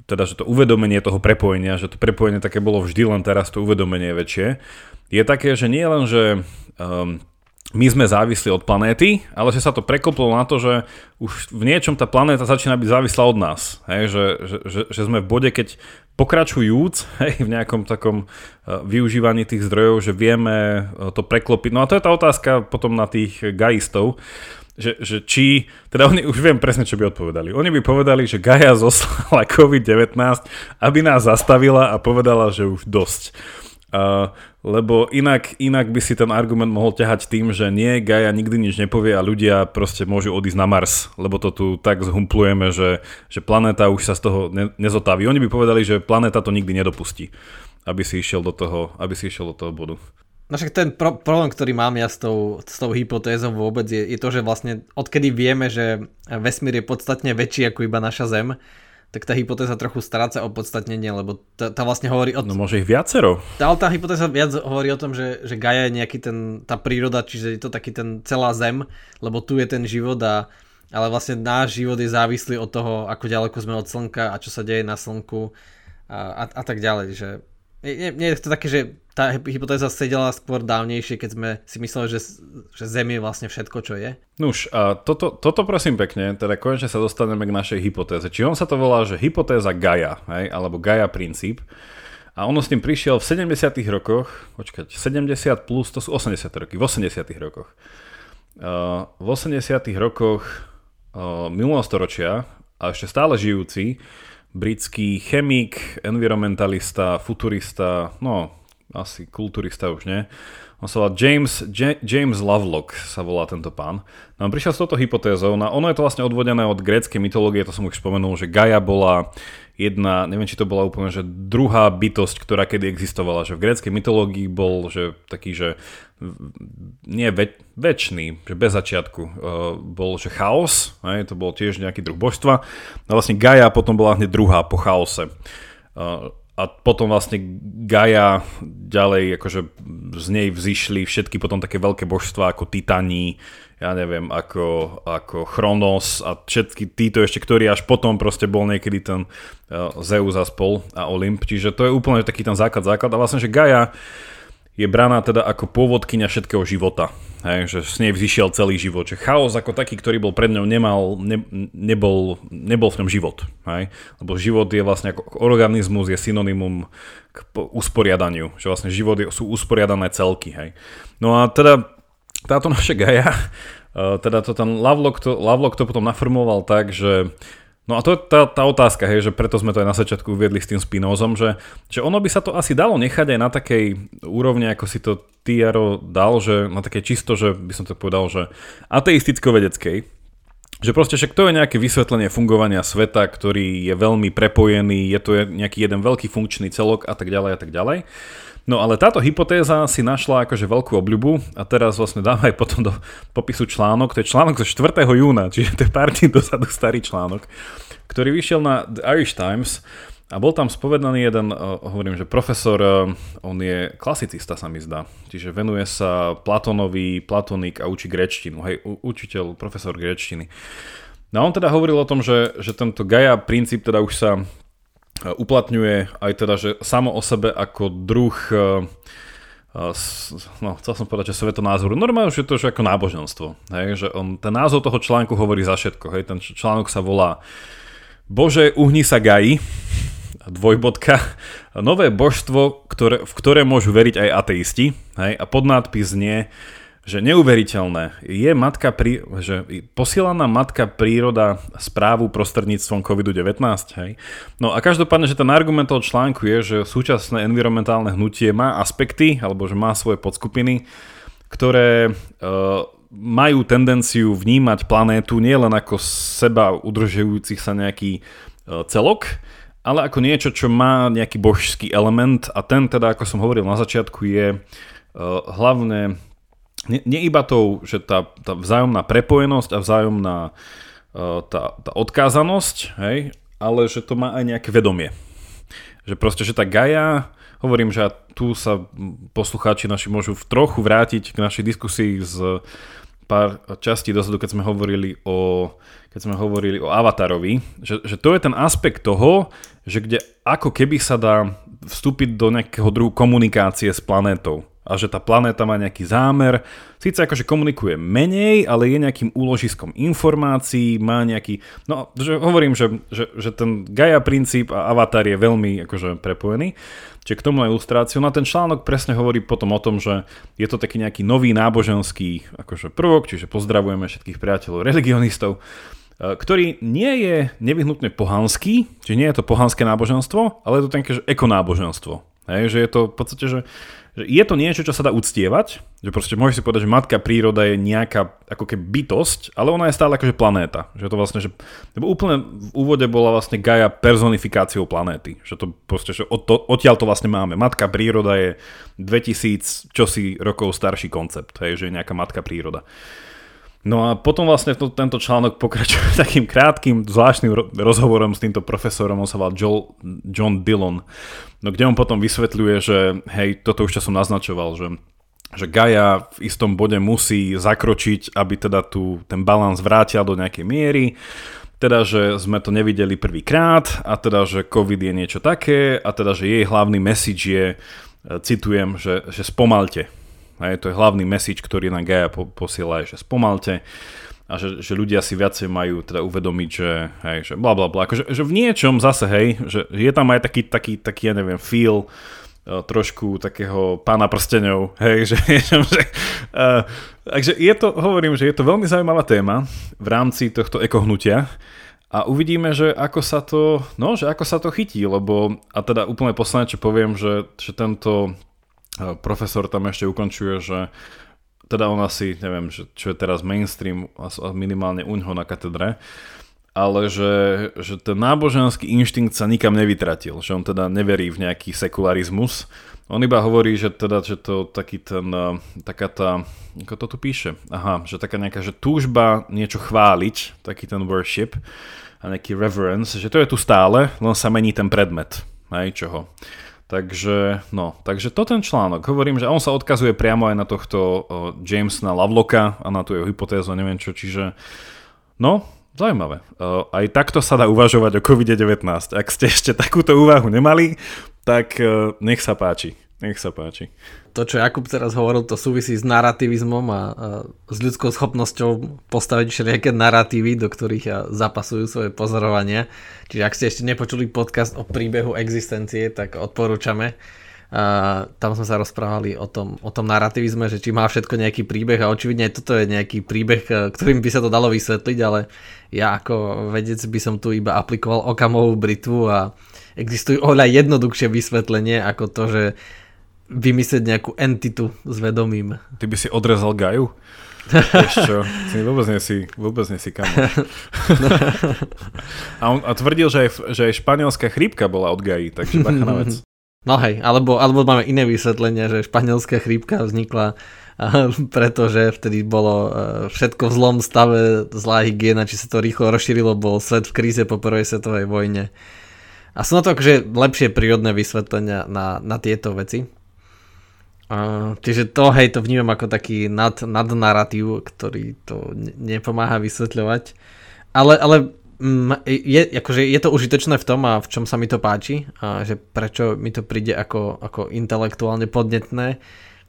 teda, že to uvedomenie toho prepojenia, že to prepojenie také bolo vždy, len teraz to uvedomenie je väčšie, je také, že nie len, že um, my sme závisli od planéty, ale že sa to prekoplo na to, že už v niečom tá planéta začína byť závislá od nás. Hej, že, že, že, že sme v bode, keď pokračujúc <laughs> hej, v nejakom takom uh, využívaní tých zdrojov, že vieme uh, to preklopiť. No a to je tá otázka potom na tých gaistov, že, že či, teda oni už viem presne, čo by odpovedali. Oni by povedali, že Gaia <laughs> zoslala COVID-19, aby nás zastavila a povedala, že už dosť. Lebo inak, inak by si ten argument mohol ťahať tým, že nie, Gaia nikdy nič nepovie a ľudia proste môžu odísť na Mars, lebo to tu tak zhumplujeme, že, že planéta už sa z toho ne, nezotaví. Oni by povedali, že planéta to nikdy nedopustí, aby si išiel do toho, aby si išiel do toho bodu. No však ten pro- problém, ktorý mám ja s tou, s tou hypotézou vôbec je, je to, že vlastne odkedy vieme, že vesmír je podstatne väčší ako iba naša Zem, tak tá hypotéza trochu stráca opodstatnenie, lebo tá, tá vlastne hovorí o... No môže ich viacero. Tá, tá hypotéza viac hovorí o tom, že, že Gaia je nejaký ten, tá príroda, čiže je to taký ten celá zem, lebo tu je ten život a ale vlastne náš život je závislý od toho, ako ďaleko sme od slnka a čo sa deje na slnku a, a, a tak ďalej, že nie, nie je to také, že tá hypotéza sedela skôr dávnejšie, keď sme si mysleli, že, že Zem je vlastne všetko, čo je? Nuž, a toto, toto prosím pekne, teda konečne sa dostaneme k našej hypotéze. Či on sa to volá, že hypotéza Gaia, hej, alebo Gaia princíp. A ono s tým prišiel v 70 rokoch, počkať, 70 plus, to sú 80 roky, v 80 rokoch. Uh, v 80 rokoch uh, minulého storočia a ešte stále žijúci britský chemik, environmentalista, futurista, no asi kulturista už nie. On sa volá James, J- James Lovelock sa volá tento pán. No on prišiel s touto hypotézou, no ono je to vlastne odvodené od gréckej mytológie, to som už spomenul, že Gaia bola jedna, neviem či to bola úplne, že druhá bytosť, ktorá kedy existovala, že v gréckej mytológii bol, že taký, že nie väč, väčší, že bez začiatku uh, bol, že chaos, hej, to bol tiež nejaký druh božstva, no vlastne Gaia potom bola hneď druhá po chaose. Uh, a potom vlastne Gaia ďalej, akože z nej vzýšli všetky potom také veľké božstva ako Titani, ja neviem, ako, ako Chronos a všetky títo ešte, ktorí až potom proste bol niekedy ten uh, Zeus a spol a Olymp, čiže to je úplne taký ten základ, základ a vlastne, že Gaia je braná teda ako pôvodkynia všetkého života. Hej, že s nej vzýšiel celý život. Že chaos ako taký, ktorý bol pred ňou, nemal, ne, nebol, nebol v ňom život. Hej? Lebo život je vlastne ako organizmus, je synonymum k usporiadaniu. Že vlastne život je, sú usporiadané celky. Hej? No a teda táto naša Gaia, <laughs> eh, teda to ten Lovelock to, Lovelock to potom naformoval tak, že No a to je tá, tá otázka, hej, že preto sme to aj na začiatku uviedli s tým Spinozom, že, že ono by sa to asi dalo nechať aj na takej úrovni, ako si to Tiaro dal, že na také čisto, že by som to povedal, že ateisticko-vedeckej, že proste však to je nejaké vysvetlenie fungovania sveta, ktorý je veľmi prepojený, je to nejaký jeden veľký funkčný celok a tak ďalej a tak ďalej. No ale táto hypotéza si našla akože veľkú obľubu a teraz vlastne dáme aj potom do popisu článok. To je článok zo 4. júna, čiže to je pár dní dozadu starý článok, ktorý vyšiel na The Irish Times a bol tam spovedaný jeden, uh, hovorím, že profesor, uh, on je klasicista sa mi zdá, čiže venuje sa Platonovi, Platonik a učí grečtinu, hej, učiteľ, profesor grečtiny. No a on teda hovoril o tom, že, že tento Gaia princíp teda už sa uplatňuje aj teda, že samo o sebe ako druh e, e, no, chcel som povedať, že svetonázoru. Normálne že to je ako náboženstvo. Hej, že on, ten názov toho článku hovorí za všetko. Hej, ten článok sa volá Bože, uhni sa gaji, dvojbodka, nové božstvo, ktoré, v ktoré môžu veriť aj ateisti. Hej, a podnádpis nie že neuveriteľné. Je matka, prí, že posiela matka príroda správu prostredníctvom COVID-19, hej? No a každopádne, že ten argument toho článku je, že súčasné environmentálne hnutie má aspekty, alebo že má svoje podskupiny, ktoré e, majú tendenciu vnímať planétu nielen ako seba udržujúcich sa nejaký e, celok, ale ako niečo, čo má nejaký božský element a ten teda, ako som hovoril na začiatku, je e, hlavne nie, nie iba tou, že tá, tá vzájomná prepojenosť a vzájomná uh, tá, tá odkázanosť, hej, ale že to má aj nejaké vedomie. Že proste, že tá Gaia, hovorím, že tu sa poslucháči naši môžu trochu vrátiť k našej diskusii z pár častí dozadu, keď sme hovorili o, keď sme hovorili o Avatarovi, že, že to je ten aspekt toho, že kde ako keby sa dá vstúpiť do nejakého druhu komunikácie s planétou a že tá planéta má nejaký zámer. Síce akože komunikuje menej, ale je nejakým úložiskom informácií, má nejaký... No, že hovorím, že, že, že ten Gaia princíp a avatar je veľmi akože prepojený. Čiže k tomu ilustráciu. No a ten článok presne hovorí potom o tom, že je to taký nejaký nový náboženský akože prvok, čiže pozdravujeme všetkých priateľov religionistov, e, ktorý nie je nevyhnutne pohanský, čiže nie je to pohanské náboženstvo, ale je to také, že ekonáboženstvo. Hej, že je to v podstate, že že je to niečo, čo sa dá uctievať, že proste môžeš si povedať, že matka príroda je nejaká ako keby bytosť, ale ona je stále akože planéta. Že to vlastne, že, lebo úplne v úvode bola vlastne Gaia personifikáciou planéty. Že to proste, že od to, odtiaľ to vlastne máme. Matka príroda je 2000 čosi rokov starší koncept, hej, že je nejaká matka príroda. No a potom vlastne to, tento článok pokračuje <laughs> takým krátkým, zvláštnym rozhovorom s týmto profesorom, on sa volá Joel, John Dillon, no kde on potom vysvetľuje, že hej, toto už som naznačoval, že že Gaia v istom bode musí zakročiť, aby teda tu ten balans vrátil do nejakej miery, teda, že sme to nevideli prvýkrát a teda, že COVID je niečo také a teda, že jej hlavný message je, e, citujem, že, že spomalte. Hej, to je hlavný message, ktorý na Gaia po, posiela, že spomalte a že, že ľudia si viacej majú teda uvedomiť, že hej, že bla bla bla, akože, že v niečom zase, hej, že je tam aj taký, taký, taký ja neviem, feel uh, trošku takého pána prstenov, hej, <laughs> že, že uh, takže je to, hovorím, že je to veľmi zaujímavá téma v rámci tohto ekohnutia a uvidíme, že ako sa to, no, že ako sa to chytí, lebo, a teda úplne posledné, čo poviem, že, že tento profesor tam ešte ukončuje, že teda on asi, neviem, že, čo je teraz mainstream, minimálne uňho na katedre, ale že, že ten náboženský inštinkt sa nikam nevytratil, že on teda neverí v nejaký sekularizmus. On iba hovorí, že teda, že to taký ten, taká tá, ako to tu píše, aha, že taká nejaká, že túžba niečo chváliť, taký ten worship a nejaký reverence, že to je tu stále, len sa mení ten predmet, aj čoho. Takže, no, takže to ten článok. Hovorím, že on sa odkazuje priamo aj na tohto uh, Jamesona Lovelocka a na tú jeho hypotézu, neviem čo, čiže no, zaujímavé. Uh, aj takto sa dá uvažovať o COVID-19. Ak ste ešte takúto úvahu nemali, tak uh, nech sa páči. Nech sa páči. To, čo Jakub teraz hovoril, to súvisí s narrativizmom a, a s ľudskou schopnosťou postaviť všelijaké narratívy, do ktorých zapasujú svoje pozorovania. Čiže ak ste ešte nepočuli podcast o príbehu existencie, tak odporúčame. A tam sme sa rozprávali o tom, o tom narrativizme, že či má všetko nejaký príbeh a očividne toto je nejaký príbeh, ktorým by sa to dalo vysvetliť, ale ja ako vedec by som tu iba aplikoval okamovú britvu a existujú oveľa jednoduchšie vysvetlenie ako to, že vymyslieť nejakú entitu s vedomím. Ty by si odrezal Gaju? Vieš čo, si vôbec nie si, vôbec nie si kamoš. a on a tvrdil, že aj, že aj španielská chrípka bola od Gaji, takže taká na vec. No hej, alebo, alebo máme iné vysvetlenie, že španielská chrípka vznikla pretože vtedy bolo všetko v zlom stave, zlá hygiena, či sa to rýchlo rozšírilo, bol svet v kríze po prvej svetovej vojne. A sú na to akože lepšie prírodné vysvetlenia na, na tieto veci. Čiže to, hej, to vnímam ako taký nad, nadnaratív, ktorý to nepomáha vysvetľovať. Ale, ale mm, je, akože je to užitočné v tom a v čom sa mi to páči, a že prečo mi to príde ako, ako intelektuálne podnetné,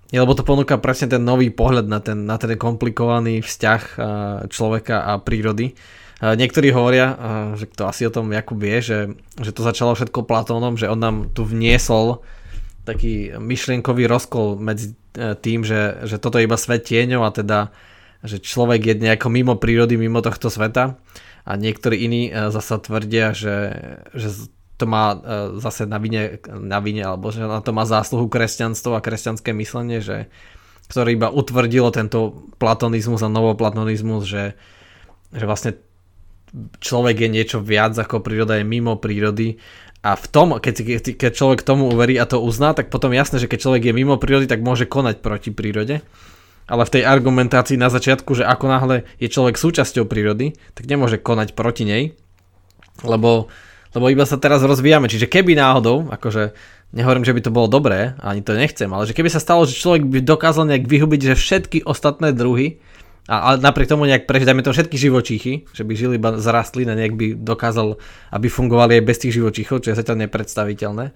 je, lebo to ponúka presne ten nový pohľad na ten, na ten komplikovaný vzťah človeka a prírody. Niektorí hovoria, že to asi o tom Jakub vie, že, že to začalo všetko Platónom, že on nám tu vniesol taký myšlienkový rozkol medzi tým, že, že toto je iba svet tieňov a teda, že človek je nejako mimo prírody, mimo tohto sveta. A niektorí iní zasa tvrdia, že, že to má zase na vine, na vine alebo že na to má zásluhu kresťanstvo a kresťanské myslenie, že, ktoré iba utvrdilo tento platonizmus a novoplatonizmus, že, že vlastne človek je niečo viac ako príroda, je mimo prírody a v tom, keď, keď človek tomu uverí a to uzná, tak potom jasné, že keď človek je mimo prírody, tak môže konať proti prírode. Ale v tej argumentácii na začiatku, že ako náhle je človek súčasťou prírody, tak nemôže konať proti nej, lebo, lebo iba sa teraz rozvíjame. Čiže keby náhodou, akože nehovorím, že by to bolo dobré, ani to nechcem, ale že keby sa stalo, že človek by dokázal nejak vyhubiť, že všetky ostatné druhy a, a napriek tomu nejak prežiť, dajme to všetky živočíchy, že by žili iba z rastlín a nejak by dokázal, aby fungovali aj bez tých živočíchov, čo je zatiaľ nepredstaviteľné.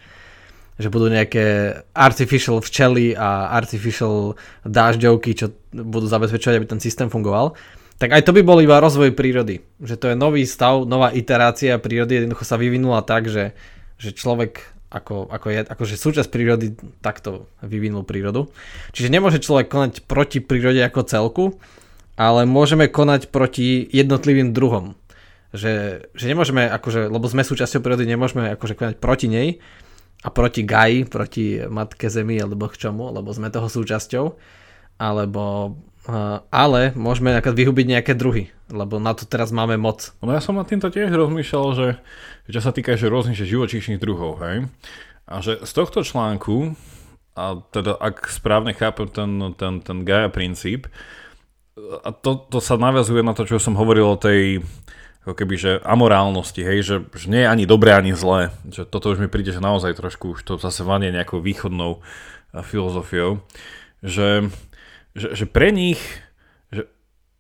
Že budú nejaké artificial včely a artificial dážďovky, čo budú zabezpečovať, aby ten systém fungoval. Tak aj to by bol iba rozvoj prírody. Že to je nový stav, nová iterácia prírody, jednoducho sa vyvinula tak, že, že človek ako, ako je, akože súčasť prírody takto vyvinul prírodu. Čiže nemôže človek konať proti prírode ako celku, ale môžeme konať proti jednotlivým druhom. Že, že nemôžeme, akože, lebo sme súčasťou prírody, nemôžeme akože konať proti nej a proti Gaji, proti Matke Zemi alebo k čomu, lebo sme toho súčasťou, alebo ale môžeme vyhubiť nejaké druhy, lebo na to teraz máme moc. No ja som nad týmto tiež rozmýšľal, že čo sa týka že rôznych že živočíšnych druhov, hej? A že z tohto článku, a teda ak správne chápem ten, ten, ten Gaia princíp, a to, to sa naviazuje na to, čo som hovoril o tej ako keby, že amorálnosti, hej, že, že nie je ani dobré, ani zlé. Že toto už mi príde, že naozaj trošku už to zase vanie nejakou východnou filozofiou. Že, že, že pre nich že,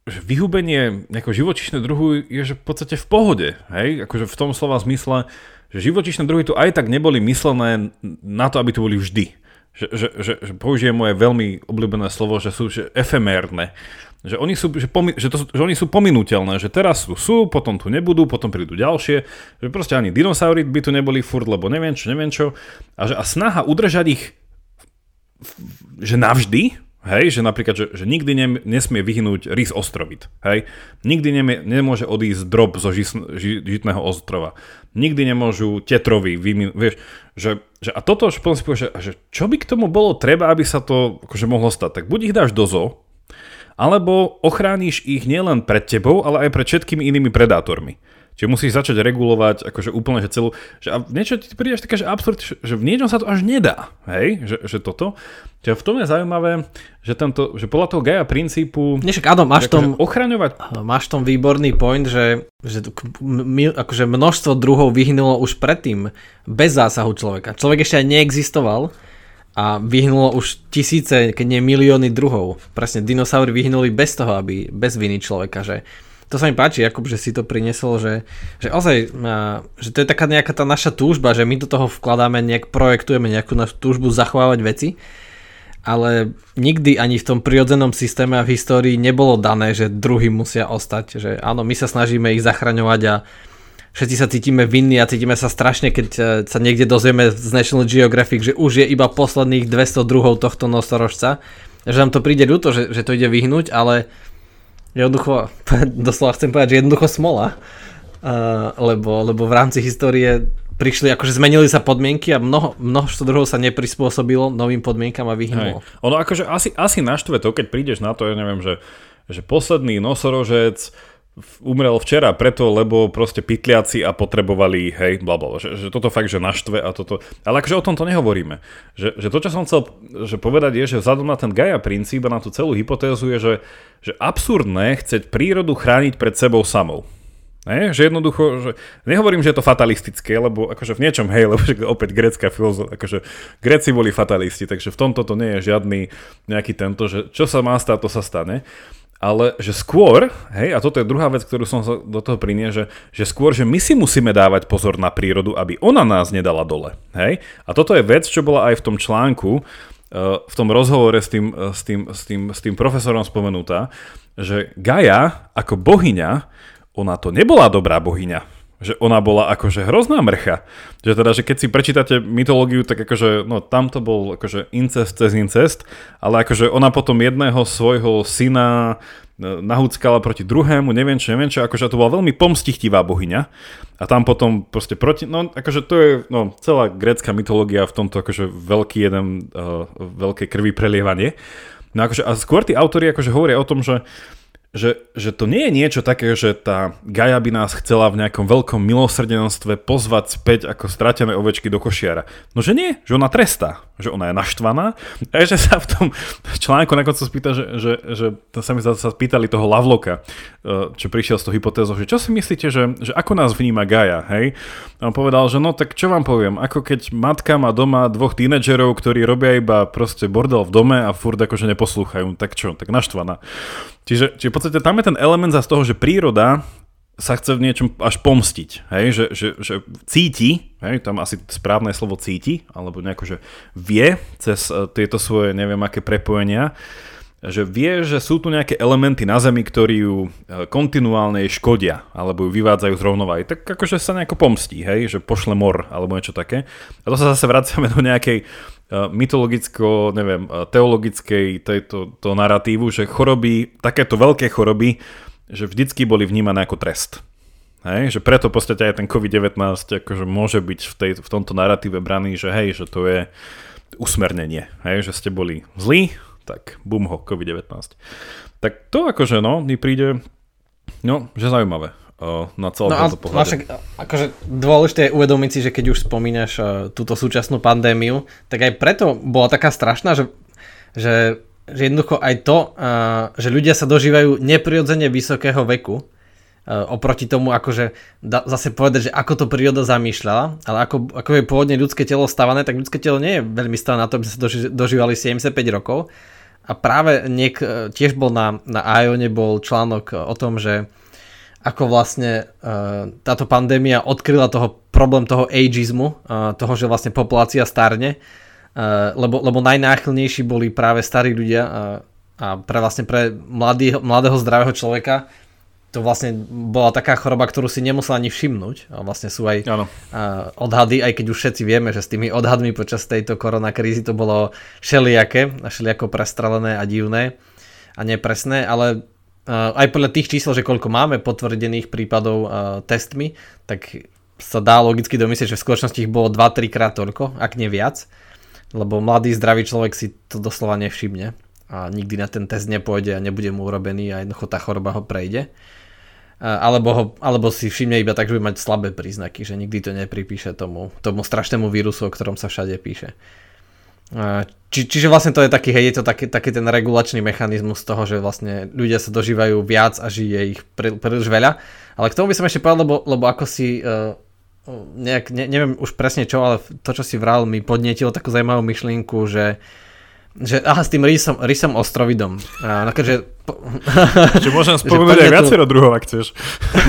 že vyhubenie nejakého živočišného druhu je že v podstate v pohode, hej, akože v tom slova zmysle, že živočišné druhy tu aj tak neboli myslené na to, aby tu boli vždy. Že, že, že, že použijem moje veľmi obľúbené slovo, že sú že efemérne. Že oni sú, že, pomi- že, to, že oni sú pominuteľné, že teraz tu sú, potom tu nebudú, potom prídu ďalšie, že proste ani dinosaury by tu neboli furt, lebo neviem čo, neviem čo. A, že, a snaha udržať ich že navždy, hej, že napríklad, že, že nikdy ne, nesmie vyhnúť rys ostrovit, hej, nikdy nemie, nemôže odísť drob zo žis, ži, žitného ostrova, nikdy nemôžu tetrovy, vymin, vieš, že, že a toto už povie, že, že čo by k tomu bolo treba, aby sa to akože mohlo stať, tak buď ich dáš do zoo, alebo ochrániš ich nielen pred tebou, ale aj pred všetkými inými predátormi. Čiže musíš začať regulovať akože úplne že celú, že a niečo ti príde až také, že absurd, že v niečom sa to až nedá, hej, že, že toto. Čiže v tom je zaujímavé, že, tento, že podľa toho Gaia princípu... Nešak, Adam, máš akože tom, ochraňovať... Máš tom výborný point, že, že akože množstvo druhov vyhnulo už predtým, bez zásahu človeka. Človek ešte aj neexistoval, a vyhnulo už tisíce, keď nie milióny druhov. Presne, dinosaury vyhnuli bez toho, aby, bez viny človeka, že to sa mi páči, Jakub, že si to priniesol, že, že ozaj, že to je taká nejaká tá naša túžba, že my do toho vkladáme, nejak projektujeme nejakú našu túžbu zachovávať veci, ale nikdy ani v tom prirodzenom systéme a v histórii nebolo dané, že druhy musia ostať, že áno, my sa snažíme ich zachraňovať a všetci sa cítime vinní a cítime sa strašne, keď e, sa niekde dozvieme z National Geographic, že už je iba posledných 200 druhov tohto nosorožca. Že nám to príde ľúto, že, že to ide vyhnúť, ale jednoducho, <laughs> doslova chcem povedať, že jednoducho smola. Uh, lebo, lebo v rámci histórie prišli, akože zmenili sa podmienky a mnoho, množstvo druhov sa neprispôsobilo novým podmienkam a vyhnulo. Ono akože asi, asi naštve to, keď prídeš na to, ja neviem, že, že posledný nosorožec umrel včera preto, lebo proste pytliaci a potrebovali, hej, blablabla, že, že toto fakt, že naštve a toto, ale akože o tom to nehovoríme. Že, že to, čo som chcel že povedať je, že vzhľadom na ten Gaia princíp a na tú celú hypotézu je, že, že absurdné chceť prírodu chrániť pred sebou samou. Ne? Že jednoducho, že nehovorím, že je to fatalistické, lebo akože v niečom, hej, lebo opäť grecká filozofia, akože Gréci boli fatalisti, takže v tomto to nie je žiadny nejaký tento, že čo sa má stať, to sa stane ale že skôr, hej, a toto je druhá vec, ktorú som do toho prinie, že, že skôr, že my si musíme dávať pozor na prírodu, aby ona nás nedala dole, hej. A toto je vec, čo bola aj v tom článku, uh, v tom rozhovore s tým, uh, s, tým, s, tým, s tým profesorom spomenutá, že Gaia ako bohyňa, ona to nebola dobrá bohyňa. Že ona bola akože hrozná mrcha. Že teda, že keď si prečítate mytológiu, tak akože, no tam to bol akože incest cez incest, ale akože ona potom jedného svojho syna e, nahúckala proti druhému, neviem čo, neviem čo, akože to bola veľmi pomstichtivá bohyňa. A tam potom proste proti, no akože to je no, celá grécka mytológia v tomto akože veľký jeden, uh, veľké krvi prelievanie. No akože, a skôr tí autori akože hovoria o tom, že že, že to nie je niečo také, že tá Gaja by nás chcela v nejakom veľkom milosrdenstve pozvať späť ako stratené ovečky do košiara. No že nie, že ona trestá, že ona je naštvaná a že sa v tom článku na koncu spýta, že, že, že to sa mi sa pýtali toho Lavloka, eh, čo prišiel s tou hypotézou, že čo si myslíte, že, že ako nás vníma Gaja, hej? A on povedal, že no tak čo vám poviem, ako keď matka má doma dvoch tínedžerov, ktorí robia iba proste bordel v dome a furt akože neposlúchajú, tak čo, tak naštvaná. Čiže, čiže v podstate tam je ten element z toho, že príroda sa chce v niečom až pomstiť, hej? Že, že, že cíti, hej? tam asi správne slovo cíti, alebo nejako, že vie cez e, tieto svoje neviem aké prepojenia, že vie, že sú tu nejaké elementy na Zemi, ktorí ju e, kontinuálne škodia, alebo ju vyvádzajú z rovnováhy. Tak akože sa nejako pomstí, hej? že pošle mor, alebo niečo také. A to sa zase vraciame do nejakej mytologicko, neviem, eh, teologickej tejto to narratívu, že choroby, takéto veľké choroby, že vždycky boli vnímané ako trest. Hej, že preto v podstate aj ten COVID-19 akože môže byť v, tej, v tomto narratíve braný, že hej, že to je usmernenie, hej, že ste boli zlí, tak bum ho, COVID-19. Tak to akože no, mi príde, no, že zaujímavé na celom no, tomto pohľade. Však, akože dôležité je uvedomiť si, že keď už spomínaš uh, túto súčasnú pandémiu, tak aj preto bola taká strašná, že, že, že jednoducho aj to, uh, že ľudia sa dožívajú neprirodzene vysokého veku, uh, oproti tomu akože da, zase povedať, že ako to príroda zamýšľala, ale ako, ako je pôvodne ľudské telo stavané, tak ľudské telo nie je veľmi stavané na to, aby sa doži, dožívali 75 rokov. A práve niek, tiež bol na, na Ione bol článok o tom, že ako vlastne uh, táto pandémia odkryla toho problém toho ageizmu, uh, toho, že vlastne populácia starne, uh, lebo, lebo najnáchylnejší boli práve starí ľudia uh, a pre vlastne pre mladý, mladého zdravého človeka to vlastne bola taká choroba, ktorú si nemusel ani všimnúť. A vlastne sú aj uh, odhady, aj keď už všetci vieme, že s tými odhadmi počas tejto koronakrízy to bolo všelijaké, všelijako prestrelené a divné a nepresné, ale aj podľa tých čísel, že koľko máme potvrdených prípadov uh, testmi, tak sa dá logicky domyslieť, že v skutočnosti ich bolo 2-3 krát toľko, ak nie viac. Lebo mladý, zdravý človek si to doslova nevšimne a nikdy na ten test nepôjde a nebude mu urobený a jednoducho tá choroba ho prejde. Alebo, ho, alebo si všimne iba tak, že bude mať slabé príznaky, že nikdy to nepripíše tomu, tomu strašnému vírusu, o ktorom sa všade píše. Či, čiže vlastne to je taký, hej, je to taký, taký ten regulačný mechanizmus toho, že vlastne ľudia sa dožívajú viac a žije ich prí, príliš veľa. Ale k tomu by som ešte povedal, lebo, lebo ako si, uh, nejak, ne, neviem už presne čo, ale to, čo si vral, mi podnietilo takú zaujímavú myšlienku, že uh, že, aha, s tým rysom, rysom ostrovidom. A, no keďže... Čiže <laughs> môžem <laughs> spomenúť aj viacero druhov, ak chceš.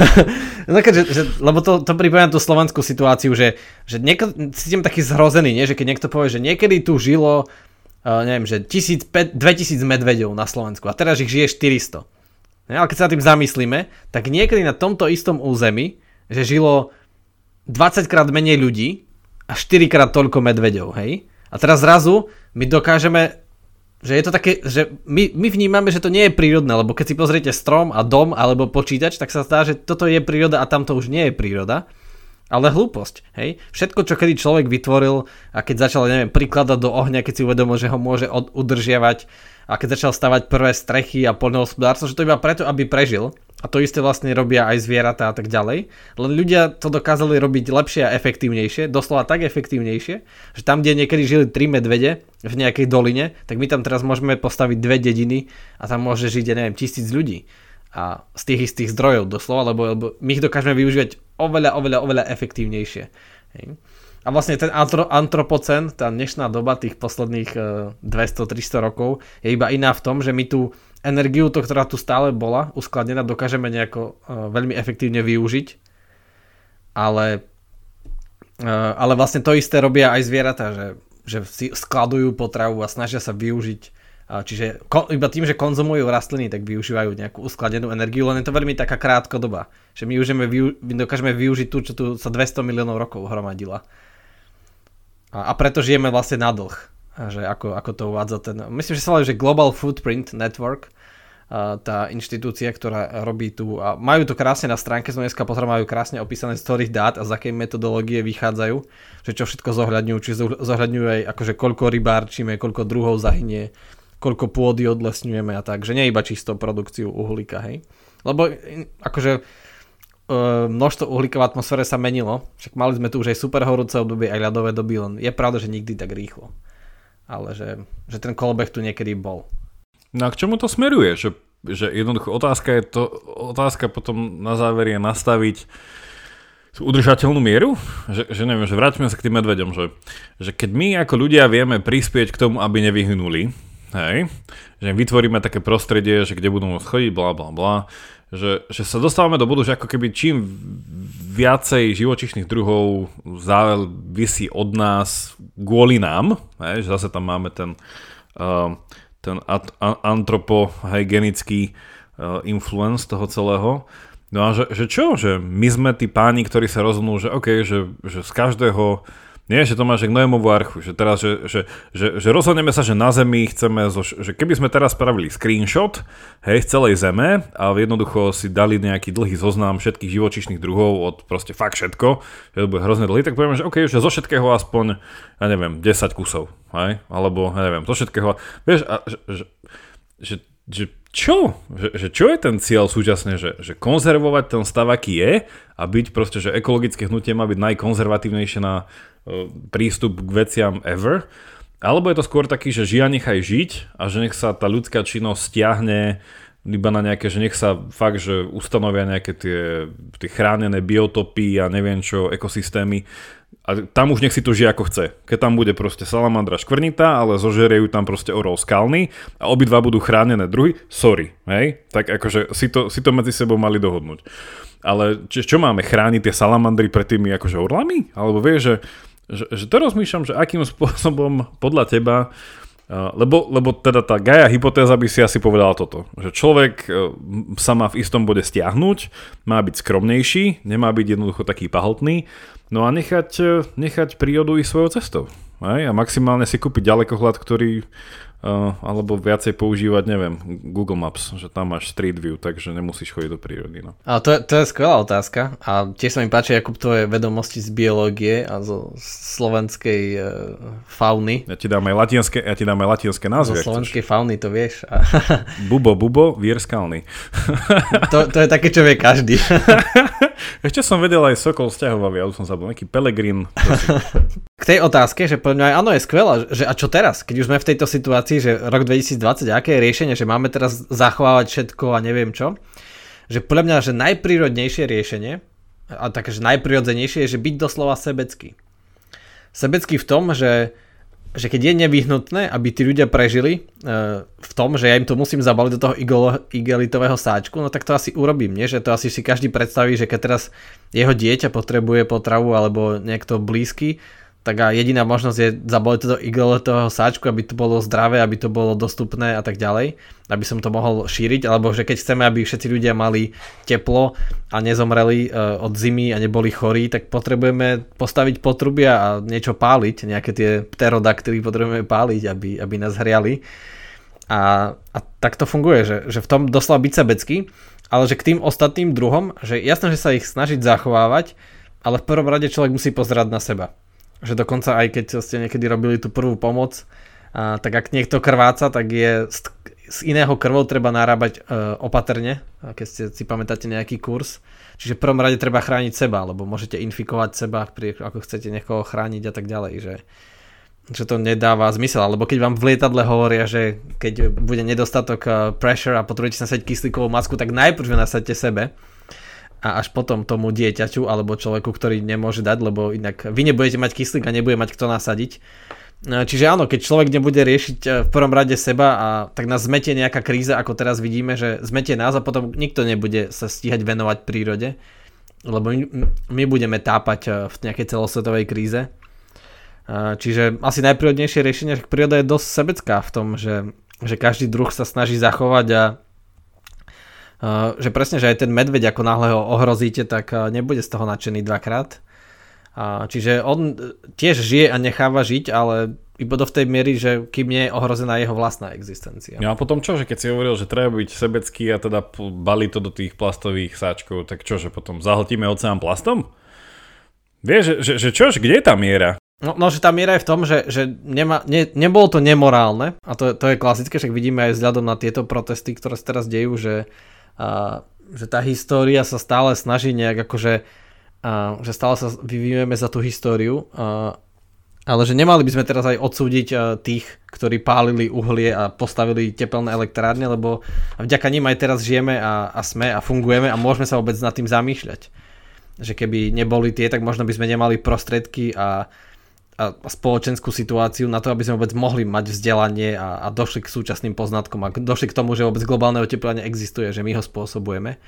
<laughs> no keďže, že, lebo to, to pripomína tú slovenskú situáciu, že, že nieko, cítim taký zhrozený, nie? že keď niekto povie, že niekedy tu žilo, uh, neviem, že 1000, 2000 medvedov na Slovensku a teraz ich žije 400. Ne? Ale keď sa na tým zamyslíme, tak niekedy na tomto istom území, že žilo 20 krát menej ľudí a 4 krát toľko medvedov, hej? A teraz zrazu my dokážeme, že je to také, že my, my vnímame, že to nie je prírodné, lebo keď si pozriete strom a dom alebo počítač, tak sa zdá, že toto je príroda a tamto už nie je príroda. Ale hlúposť, hej. Všetko, čo kedy človek vytvoril a keď začal, neviem, prikladať do ohňa, keď si uvedomil, že ho môže od, udržiavať a keď začal stavať prvé strechy a poľnohospodárstvo, že to iba preto, aby prežil, a to isté vlastne robia aj zvieratá a tak ďalej. Len ľudia to dokázali robiť lepšie a efektívnejšie, doslova tak efektívnejšie, že tam, kde niekedy žili tri medvede v nejakej doline, tak my tam teraz môžeme postaviť dve dediny a tam môže žiť, ja neviem, tisíc ľudí. A z tých istých zdrojov doslova, lebo, lebo my ich dokážeme využívať oveľa, oveľa, oveľa efektívnejšie. Hej. A vlastne ten antro, antropocen, tá dnešná doba tých posledných 200-300 e, rokov je iba iná v tom, že my tu energiu, to, ktorá tu stále bola uskladnená, dokážeme nejako uh, veľmi efektívne využiť. Ale, uh, ale vlastne to isté robia aj zvieratá, že, že si skladujú potravu a snažia sa využiť Čiže iba tým, že konzumujú rastliny, tak využívajú nejakú uskladenú energiu, len je to veľmi taká krátkodoba. Že my, užijeme, my dokážeme využiť tú, čo tu sa 200 miliónov rokov hromadila. A, a preto žijeme vlastne na dlh. Že ako, ako to uvádza ten... Myslím, že sa volá, že Global Footprint Network, tá inštitúcia, ktorá robí tu a majú to krásne na stránke, som dneska pozrel, majú krásne opísané z ktorých dát a z akej metodológie vychádzajú, že čo všetko zohľadňujú, či zohľadňujú aj akože koľko rybárčime, koľko druhov zahynie, koľko pôdy odlesňujeme a tak, že nie iba čisto produkciu uhlíka, hej. Lebo akože množstvo uhlíka v atmosfére sa menilo, však mali sme tu už aj super horúce obdobie, aj ľadové doby, len je pravda, že nikdy tak rýchlo. Ale že, že ten kolobeh tu niekedy bol. No a k čomu to smeruje? Že, že jednoducho otázka je to, otázka potom na záver je nastaviť udržateľnú mieru? Že, že neviem, že vráťme sa k tým medveďom, že, že keď my ako ľudia vieme prispieť k tomu, aby nevyhnuli, hej, že vytvoríme také prostredie, že kde budú môcť chodiť, bla bla bla, že, že sa dostávame do bodu, že ako keby čím viacej živočišných druhov závisí od nás kvôli nám, hej, že zase tam máme ten uh, ten antropohygenický uh, influence toho celého. No a že, že čo? Že my sme tí páni, ktorí sa rozhodnú, že OK, že, že z každého nie, že to máš k Noémovú archu, že teraz, že, že, že, že rozhodneme sa, že na Zemi chceme, zo, že keby sme teraz spravili screenshot, hej, z celej Zeme a jednoducho si dali nejaký dlhý zoznam všetkých živočišných druhov od proste fakt všetko, že to bude hrozne dlhý, tak povieme, že OK, že zo všetkého aspoň, ja neviem, 10 kusov, hej, alebo, ja neviem, zo všetkého, vieš, a, že, že, že, čo? Že, že čo je ten cieľ súčasne, že, že konzervovať ten stav, aký je a byť proste, že ekologické hnutie má byť najkonzervatívnejšie na prístup k veciam ever? Alebo je to skôr taký, že žia nechaj žiť a že nech sa tá ľudská činnosť stiahne iba na nejaké, že nech sa fakt, že ustanovia nejaké tie, tie chránené biotopy a neviem čo, ekosystémy a tam už nech si to žije ako chce. Keď tam bude proste salamandra škvrnitá, ale zožerie ju tam proste orol skalný a obidva budú chránené druhy, sorry, hej? Tak akože si to, si to medzi sebou mali dohodnúť. Ale či, čo máme, chrániť tie salamandry pred tými akože orlami? Alebo vieš, že, že, že to rozmýšľam, že akým spôsobom podľa teba lebo, lebo teda tá Gaia hypotéza by si asi povedala toto, že človek e, sa má v istom bode stiahnuť, má byť skromnejší, nemá byť jednoducho taký pahltný, no a nechať, e, nechať prírodu i svojou cestou. A maximálne si kúpiť ďalekohľad, ktorý Uh, alebo viacej používať, neviem, Google Maps, že tam máš Street View, takže nemusíš chodiť do prírody. No. A to, je, to je skvelá otázka a tiež sa mi páči, Jakub, tvoje vedomosti z biológie a zo slovenskej uh, fauny. Ja ti dám aj latinské, ja ti dám aj latinské názvy. Zo slovenskej fauny to vieš. bubo, bubo, vier skalný. to, to je také, čo vie každý. <laughs> Ešte som vedel aj Sokol vzťahovavý, ale som zabudol, nejaký Pelegrin. <laughs> K tej otázke, že podľa mňa áno je skvelá, že a čo teraz, keď už sme v tejto situácii že rok 2020, aké je riešenie, že máme teraz zachovávať všetko a neviem čo, že podľa mňa, že najprírodnejšie riešenie, a také, že najprirodzenejšie je, že byť doslova sebecký. Sebecký v tom, že, že keď je nevyhnutné, aby tí ľudia prežili e, v tom, že ja im to musím zabaliť do toho igelitového sáčku, no tak to asi urobím, nie? že to asi si každý predstaví, že keď teraz jeho dieťa potrebuje potravu alebo niekto blízky, tak a jediná možnosť je zaboliť toto toho sáčku, aby to bolo zdravé, aby to bolo dostupné a tak ďalej, aby som to mohol šíriť, alebo že keď chceme, aby všetci ľudia mali teplo a nezomreli uh, od zimy a neboli chorí, tak potrebujeme postaviť potrubia a niečo páliť, nejaké tie pterodaktyly potrebujeme páliť, aby, aby nás hriali. A, a tak to funguje, že, že v tom doslova byť sebecký, ale že k tým ostatným druhom, že jasné, že sa ich snažiť zachovávať, ale v prvom rade človek musí pozerať na seba že dokonca aj keď ste niekedy robili tú prvú pomoc, a, tak ak niekto krváca, tak je z, z iného krvou treba narábať e, opatrne, keď ste si pamätáte nejaký kurz. Čiže v prvom rade treba chrániť seba, lebo môžete infikovať seba, pri, ako chcete niekoho chrániť a tak ďalej, že, že to nedáva zmysel. Alebo keď vám v lietadle hovoria, že keď bude nedostatok e, pressure a potrebujete nasať kyslíkovú masku, tak najprv nasadte sebe a až potom tomu dieťaťu alebo človeku, ktorý nemôže dať, lebo inak vy nebudete mať kyslík a nebude mať kto nasadiť. No, čiže áno, keď človek nebude riešiť e, v prvom rade seba a tak nás zmetie nejaká kríza, ako teraz vidíme, že zmetie nás a potom nikto nebude sa stíhať venovať prírode, lebo my budeme tápať e, v nejakej celosvetovej kríze. E, čiže asi najprírodnejšie riešenie, že príroda je dosť sebecká v tom, že že každý druh sa snaží zachovať a že presne, že aj ten medveď, ako náhle ho ohrozíte, tak uh, nebude z toho nadšený dvakrát. Čiže on tiež žije a necháva žiť, ale iba do tej miery, že kým nie je ohrozená jeho vlastná existencia. No a potom čo, že keď si hovoril, že treba byť sebecký a teda bali to do tých plastových sáčkov, tak čo, že potom zahltíme oceán plastom? Vieš, že, že, že čo, že kde je tá miera? No, no, že tá miera je v tom, že, že nema, ne, nebolo to nemorálne, a to, to je klasické, však vidíme aj vzhľadom na tieto protesty, ktoré sa teraz dejú, že, že tá história sa stále snaží nejak akože, že stále sa vyvíjeme za tú históriu, ale že nemali by sme teraz aj odsúdiť tých, ktorí pálili uhlie a postavili tepelné elektrárne, lebo vďaka nim aj teraz žijeme a, a sme a fungujeme a môžeme sa vôbec nad tým zamýšľať. Že keby neboli tie, tak možno by sme nemali prostredky a a spoločenskú situáciu na to, aby sme vôbec mohli mať vzdelanie a, a došli k súčasným poznatkom a došli k tomu, že vôbec globálne oteplenie existuje, že my ho spôsobujeme.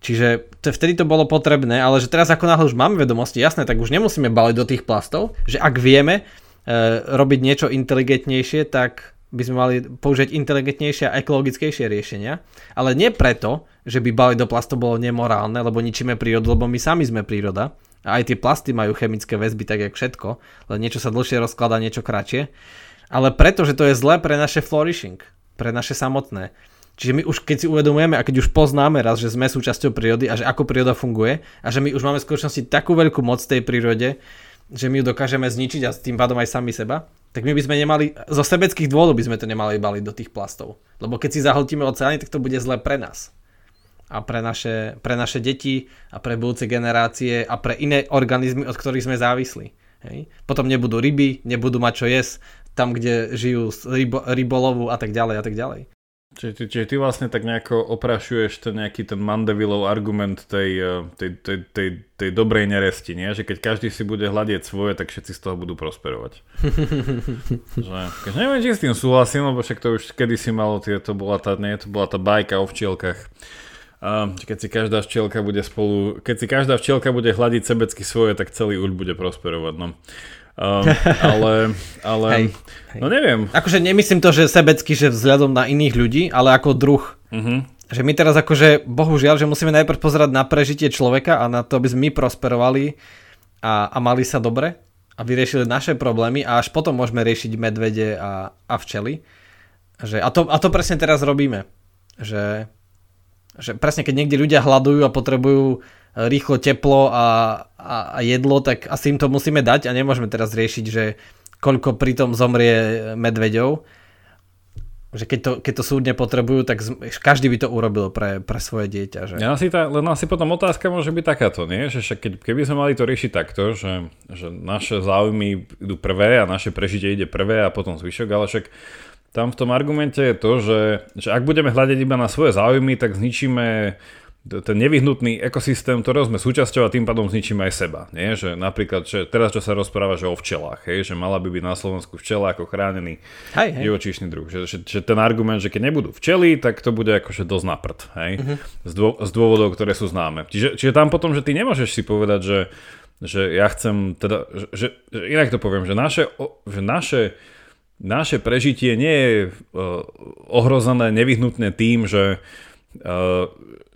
Čiže to, vtedy to bolo potrebné, ale že teraz ako náhle už máme vedomosti, jasné, tak už nemusíme baliť do tých plastov, že ak vieme e, robiť niečo inteligentnejšie, tak by sme mali použiť inteligentnejšie a ekologickejšie riešenia. Ale nie preto, že by baliť do plastov bolo nemorálne, lebo ničíme prírodu, lebo my sami sme príroda, aj tie plasty majú chemické väzby, tak jak všetko, len niečo sa dlhšie rozkladá, niečo kratšie. Ale preto, že to je zlé pre naše flourishing, pre naše samotné. Čiže my už keď si uvedomujeme a keď už poznáme raz, že sme súčasťou prírody a že ako príroda funguje a že my už máme v skutočnosti takú veľkú moc tej prírode, že my ju dokážeme zničiť a s tým pádom aj sami seba, tak my by sme nemali, zo sebeckých dôvodov by sme to nemali baliť do tých plastov. Lebo keď si zahltíme oceány, tak to bude zle pre nás a pre naše, pre naše deti a pre budúce generácie a pre iné organizmy, od ktorých sme závislí. Hej. Potom nebudú ryby, nebudú mať čo jesť tam, kde žijú rybo, rybolovu a tak ďalej a tak ďalej. Čiže, čiže ty vlastne tak nejako oprašuješ ten nejaký ten Mandevilov argument tej, eh, tej, tej, tej, tej dobrej neresti, nie? Že keď každý si bude hľadieť svoje, tak všetci z toho budú prosperovať. <laughs> že, keď neviem, či s tým súhlasím, lebo však to už kedysi malo, tie, to bola tá, nie, to bola tá bajka o včielkach a keď si každá včielka bude spolu, keď si každá včielka bude hľadiť sebecky svoje, tak celý uľ bude prosperovať. No. Um, ale, ale hej, hej. no neviem. Akože nemyslím to, že sebecky, že vzhľadom na iných ľudí, ale ako druh. Uh-huh. Že my teraz akože, bohužiaľ, že musíme najprv pozerať na prežitie človeka a na to, aby sme my prosperovali a, a mali sa dobre a vyriešili naše problémy a až potom môžeme riešiť medvede a, a včely. Že, a, to, a to presne teraz robíme. Že že presne keď niekde ľudia hľadujú a potrebujú e, rýchlo teplo a, a, a jedlo, tak asi im to musíme dať a nemôžeme teraz riešiť, že koľko pritom zomrie medveďov. Že keď to, keď to súdne potrebujú, tak každý by to urobil pre, pre svoje dieťa. Že? Ja asi tá, len asi potom otázka môže byť takáto, nie? Že keď, keby sme mali to riešiť takto, že, že naše záujmy idú prvé a naše prežitie ide prvé a potom zvyšok, ale však tam v tom argumente je to, že, že ak budeme hľadať iba na svoje záujmy, tak zničíme ten nevyhnutný ekosystém, ktorého sme súčasťou a tým pádom zničíme aj seba. Nie? Že napríklad, že teraz čo sa rozpráva, že o včelách, hej? že mala by byť na Slovensku včela ako chránený hej, hej. živočíšny druh. Že, že, že, ten argument, že keď nebudú včely, tak to bude akože dosť na prd. Hej? Uh-huh. Z, dô, z dôvodov, ktoré sú známe. Čiže, čiže tam potom, že ty nemôžeš si povedať, že, že ja chcem, teda, že, že inak to poviem, že naše, že naše naše prežitie nie je uh, ohrozené nevyhnutne tým, že, uh,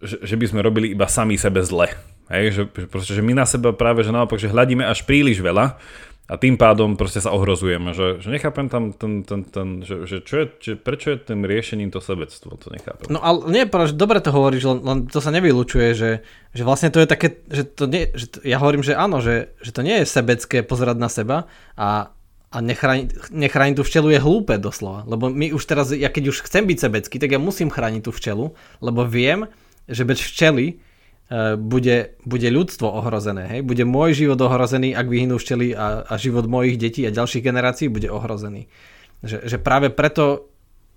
že, že by sme robili iba sami sebe zle. Hej, že, že, že my na seba práve, že naopak, že hľadíme až príliš veľa a tým pádom proste sa ohrozujeme, že, že nechápem tam ten, ten, ten že, že čo je, že prečo je tým riešením to sebectvo, to nechápem. No ale nie, že dobre to hovoríš, len, len to sa nevylučuje, že, že vlastne to je také, že to nie, že to, ja hovorím, že áno, že, že to nie je sebecké pozerať na seba a a nechrániť, nechrániť tú včelu je hlúpe doslova. Lebo my už teraz, ja keď už chcem byť sebecký, tak ja musím chrániť tú včelu, lebo viem, že bez včely uh, bude, bude ľudstvo ohrozené. Hej? Bude môj život ohrozený, ak vyhynú včely a, a život mojich detí a ďalších generácií bude ohrozený. Že, že práve preto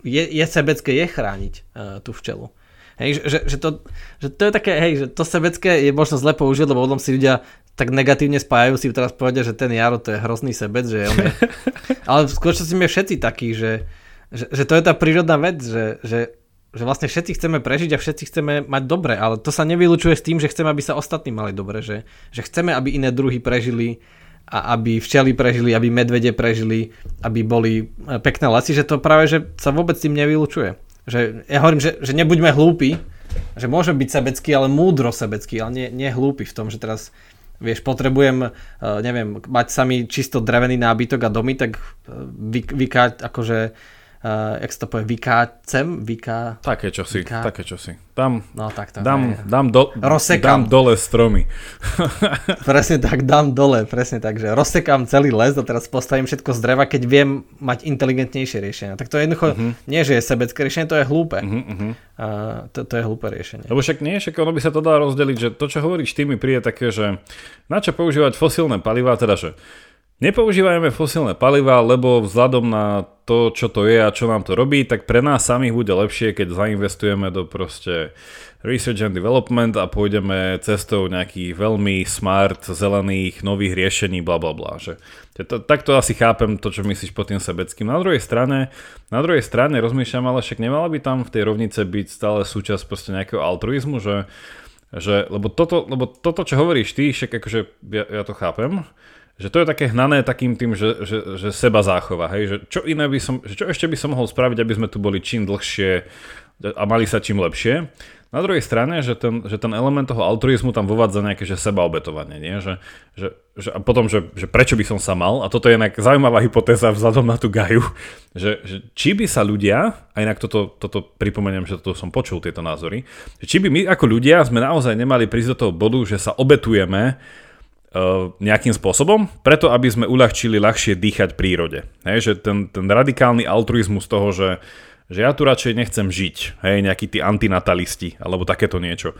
je, je sebecké je chrániť uh, tú včelu. Hej, že, že, to, že to je také, hej, že to sebecké je možno zle použiť, lebo potom si ľudia tak negatívne spájajú si teraz povedia, že ten Jaro to je hrozný sebec, že on je... <laughs> Ale v skutočnosti sme všetci takí, že, že, že to je tá prírodná vec, že, že, že vlastne všetci chceme prežiť a všetci chceme mať dobre, ale to sa nevylučuje s tým, že chceme, aby sa ostatní mali dobre, že, že chceme, aby iné druhy prežili a aby včely prežili, aby medvede prežili, aby boli e, pekné lesy, že to práve že sa vôbec tým nevylučuje. Že ja hovorím, že, že nebuďme hlúpi, že môžem byť sebecký, ale múdro sebecký, ale nie, nie hlúpi v tom, že teraz vieš, potrebujem, uh, neviem, mať sami čisto drevený nábytok a domy, tak uh, vy, vykáť akože uh, jak sa to povie, vykácem, vyká... Také čosi, vyká... také čosi. Dám, no, tak to dám, dám, do, dám dole stromy. <laughs> <laughs> presne tak, dám dole, presne tak, že rozsekám celý les a teraz postavím všetko z dreva, keď viem mať inteligentnejšie riešenia. Tak to je jednoducho, uh-huh. nie že je sebecké riešenie, to je hlúpe. Uh-huh, uh-huh. Uh, to, to je hlúpe riešenie. Lebo však nie, však ono by sa to dá rozdeliť, že to, čo hovoríš ty, mi príde také, že na čo používať fosílne palivá, teda že Nepoužívajme fosílne paliva, lebo vzhľadom na to, čo to je a čo nám to robí, tak pre nás samých bude lepšie, keď zainvestujeme do proste research and development a pôjdeme cestou nejakých veľmi smart, zelených, nových riešení, bla bla bla. Takto asi chápem to, čo myslíš pod tým sebeckým. Na druhej strane, na druhej strane rozmýšľam, ale však nemala by tam v tej rovnice byť stále súčasť proste nejakého altruizmu, že, že lebo, toto, lebo toto, čo hovoríš ty, však akože ja, ja to chápem, že to je také hnané takým tým, že, že, že seba záchova, hej, že čo iné by som, že čo ešte by som mohol spraviť, aby sme tu boli čím dlhšie a mali sa čím lepšie. Na druhej strane, že ten, že ten element toho altruizmu tam vovádza nejaké že sebaobetovanie, nie? Že, že, že, a potom, že, že prečo by som sa mal, a toto je nejaká zaujímavá hypotéza vzhľadom na tú gaju, že, že či by sa ľudia, a inak toto, toto pripomeniem, že toto som počul, tieto názory, že či by my ako ľudia sme naozaj nemali prísť do toho bodu, že sa obetujeme nejakým spôsobom, preto aby sme uľahčili ľahšie dýchať prírode. Hej, že ten, ten radikálny altruizmus toho, že, že ja tu radšej nechcem žiť, hej, nejakí tí antinatalisti, alebo takéto niečo.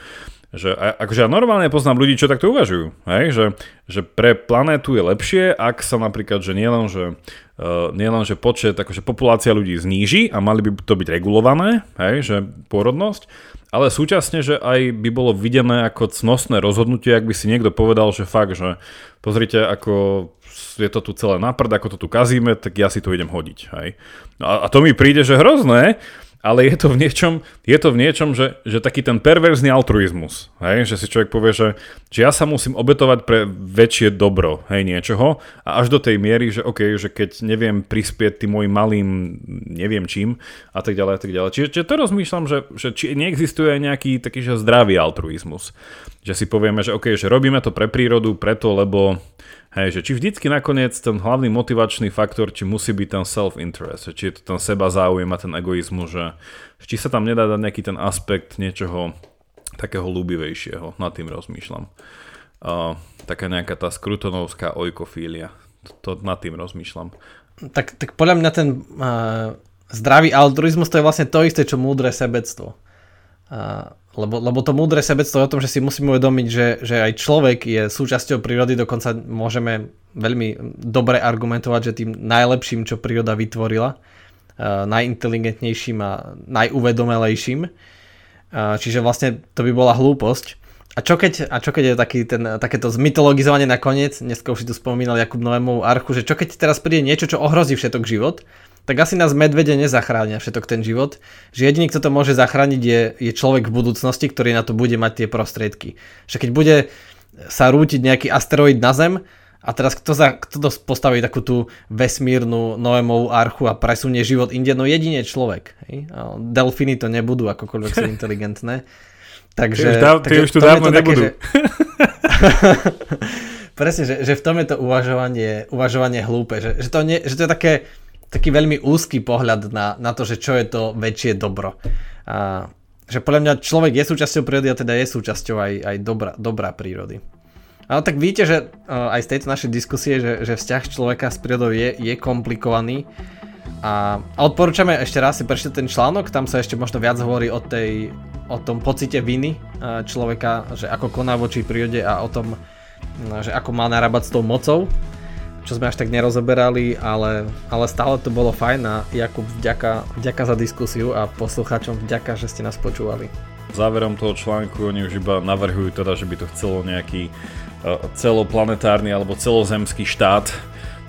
Že, akože ja normálne poznám ľudí, čo takto uvažujú, hej, že, že pre planétu je lepšie, ak sa napríklad, že nielen, že, uh, nielen, že počet, akože populácia ľudí zníži a mali by to byť regulované, hej, že pôrodnosť, ale súčasne, že aj by bolo videné ako cnostné rozhodnutie, ak by si niekto povedal, že fakt, že pozrite, ako je to tu celé naprd, ako to tu kazíme, tak ja si to idem hodiť. Hej. No a, a to mi príde, že hrozné, ale je to v niečom, je to v niečom že, že taký ten perverzný altruizmus, hej? že si človek povie, že, že ja sa musím obetovať pre väčšie dobro hej, niečoho a až do tej miery, že OK, že keď neviem prispieť tým môjim malým neviem čím a tak ďalej a tak ďalej. Čiže, čiže to rozmýšľam, že, že či neexistuje aj nejaký taký že zdravý altruizmus. Že si povieme, že OK, že robíme to pre prírodu, preto, lebo Hej, že či vždycky nakoniec ten hlavný motivačný faktor, či musí byť ten self-interest, či je to ten seba záujem a ten egoizmus, že či sa tam nedá dať nejaký ten aspekt niečoho takého ľúbivejšieho, nad tým rozmýšľam. Uh, taká nejaká tá skrutonovská ojkofília, to, to nad tým rozmýšľam. Tak, tak podľa mňa ten uh, zdravý altruizmus to je vlastne to isté, čo múdre sebectvo. Lebo, lebo to múdre sebectvo je o tom, že si musíme uvedomiť, že, že aj človek je súčasťou prírody, dokonca môžeme veľmi dobre argumentovať, že tým najlepším, čo príroda vytvorila, najinteligentnejším a najuvedomelejším. Čiže vlastne to by bola hlúposť. A čo keď, a čo keď je taký ten, takéto zmytologizovanie nakoniec, dneska už si tu spomínal Jakub Novému archu, že čo keď teraz príde niečo, čo ohrozí všetok život, tak asi nás medvede nezachránia všetok ten život. Že jediný, kto to môže zachrániť je, je človek v budúcnosti, ktorý na to bude mať tie prostriedky. Že keď bude sa rútiť nejaký asteroid na Zem, a teraz kto, za, kto to postaví takú tú vesmírnu Noémovú archu a presunie život inde? No jedine človek. Hej? Delfíny to nebudú, akokoľvek sú <laughs> inteligentné. Takže, ty už, dáv, ty už tu dávno nebudú. Také, že... <laughs> Presne, že, že v tom je to uvažovanie, uvažovanie hlúpe. Že, že, to nie, že to je také taký veľmi úzky pohľad na, na to, že čo je to väčšie dobro. A, že podľa mňa človek je súčasťou prírody a teda je súčasťou aj, aj dobra, dobrá prírody. Ale tak víte, že aj z tejto našej diskusie, že, že vzťah človeka s prírodou je, je komplikovaný. A, a odporúčame ešte raz si prečítať ten článok, tam sa ešte možno viac hovorí o, tej, o tom pocite viny človeka, že ako koná voči prírode a o tom, že ako má narábať s tou mocou čo sme až tak nerozoberali, ale, ale stále to bolo fajn a Jakub, vďaka, vďaka za diskusiu a poslucháčom vďaka, že ste nás počúvali. Záverom toho článku oni už iba navrhujú teda, že by to chcelo nejaký uh, celoplanetárny alebo celozemský štát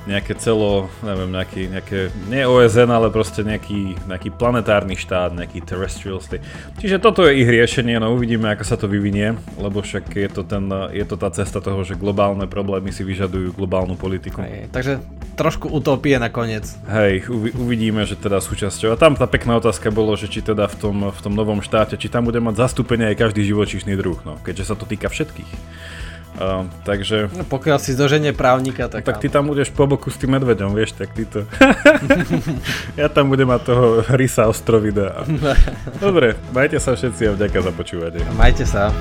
nejaké celo, neviem, nejaký, nejaké, nie OSN, ale proste nejaký, nejaký planetárny štát, nejaký terrestrial state. Čiže toto je ich riešenie, no uvidíme, ako sa to vyvinie, lebo však je to, ten, je to tá cesta toho, že globálne problémy si vyžadujú globálnu politiku. Hej, takže trošku utopie nakoniec. Hej, uvidíme, že teda súčasťou. A tam tá pekná otázka bolo, že či teda v tom, v tom novom štáte, či tam bude mať zastúpenie aj každý živočíšny druh, no, keďže sa to týka všetkých. Uh, takže... No, pokiaľ si zdoženie právnika, tak... Tak ty tam budeš po boku s tým medveďom, vieš, tak ty to... <laughs> ja tam budem mať toho rysa ostrovida. <laughs> Dobre, majte sa všetci a vďaka za počúvanie. Majte sa.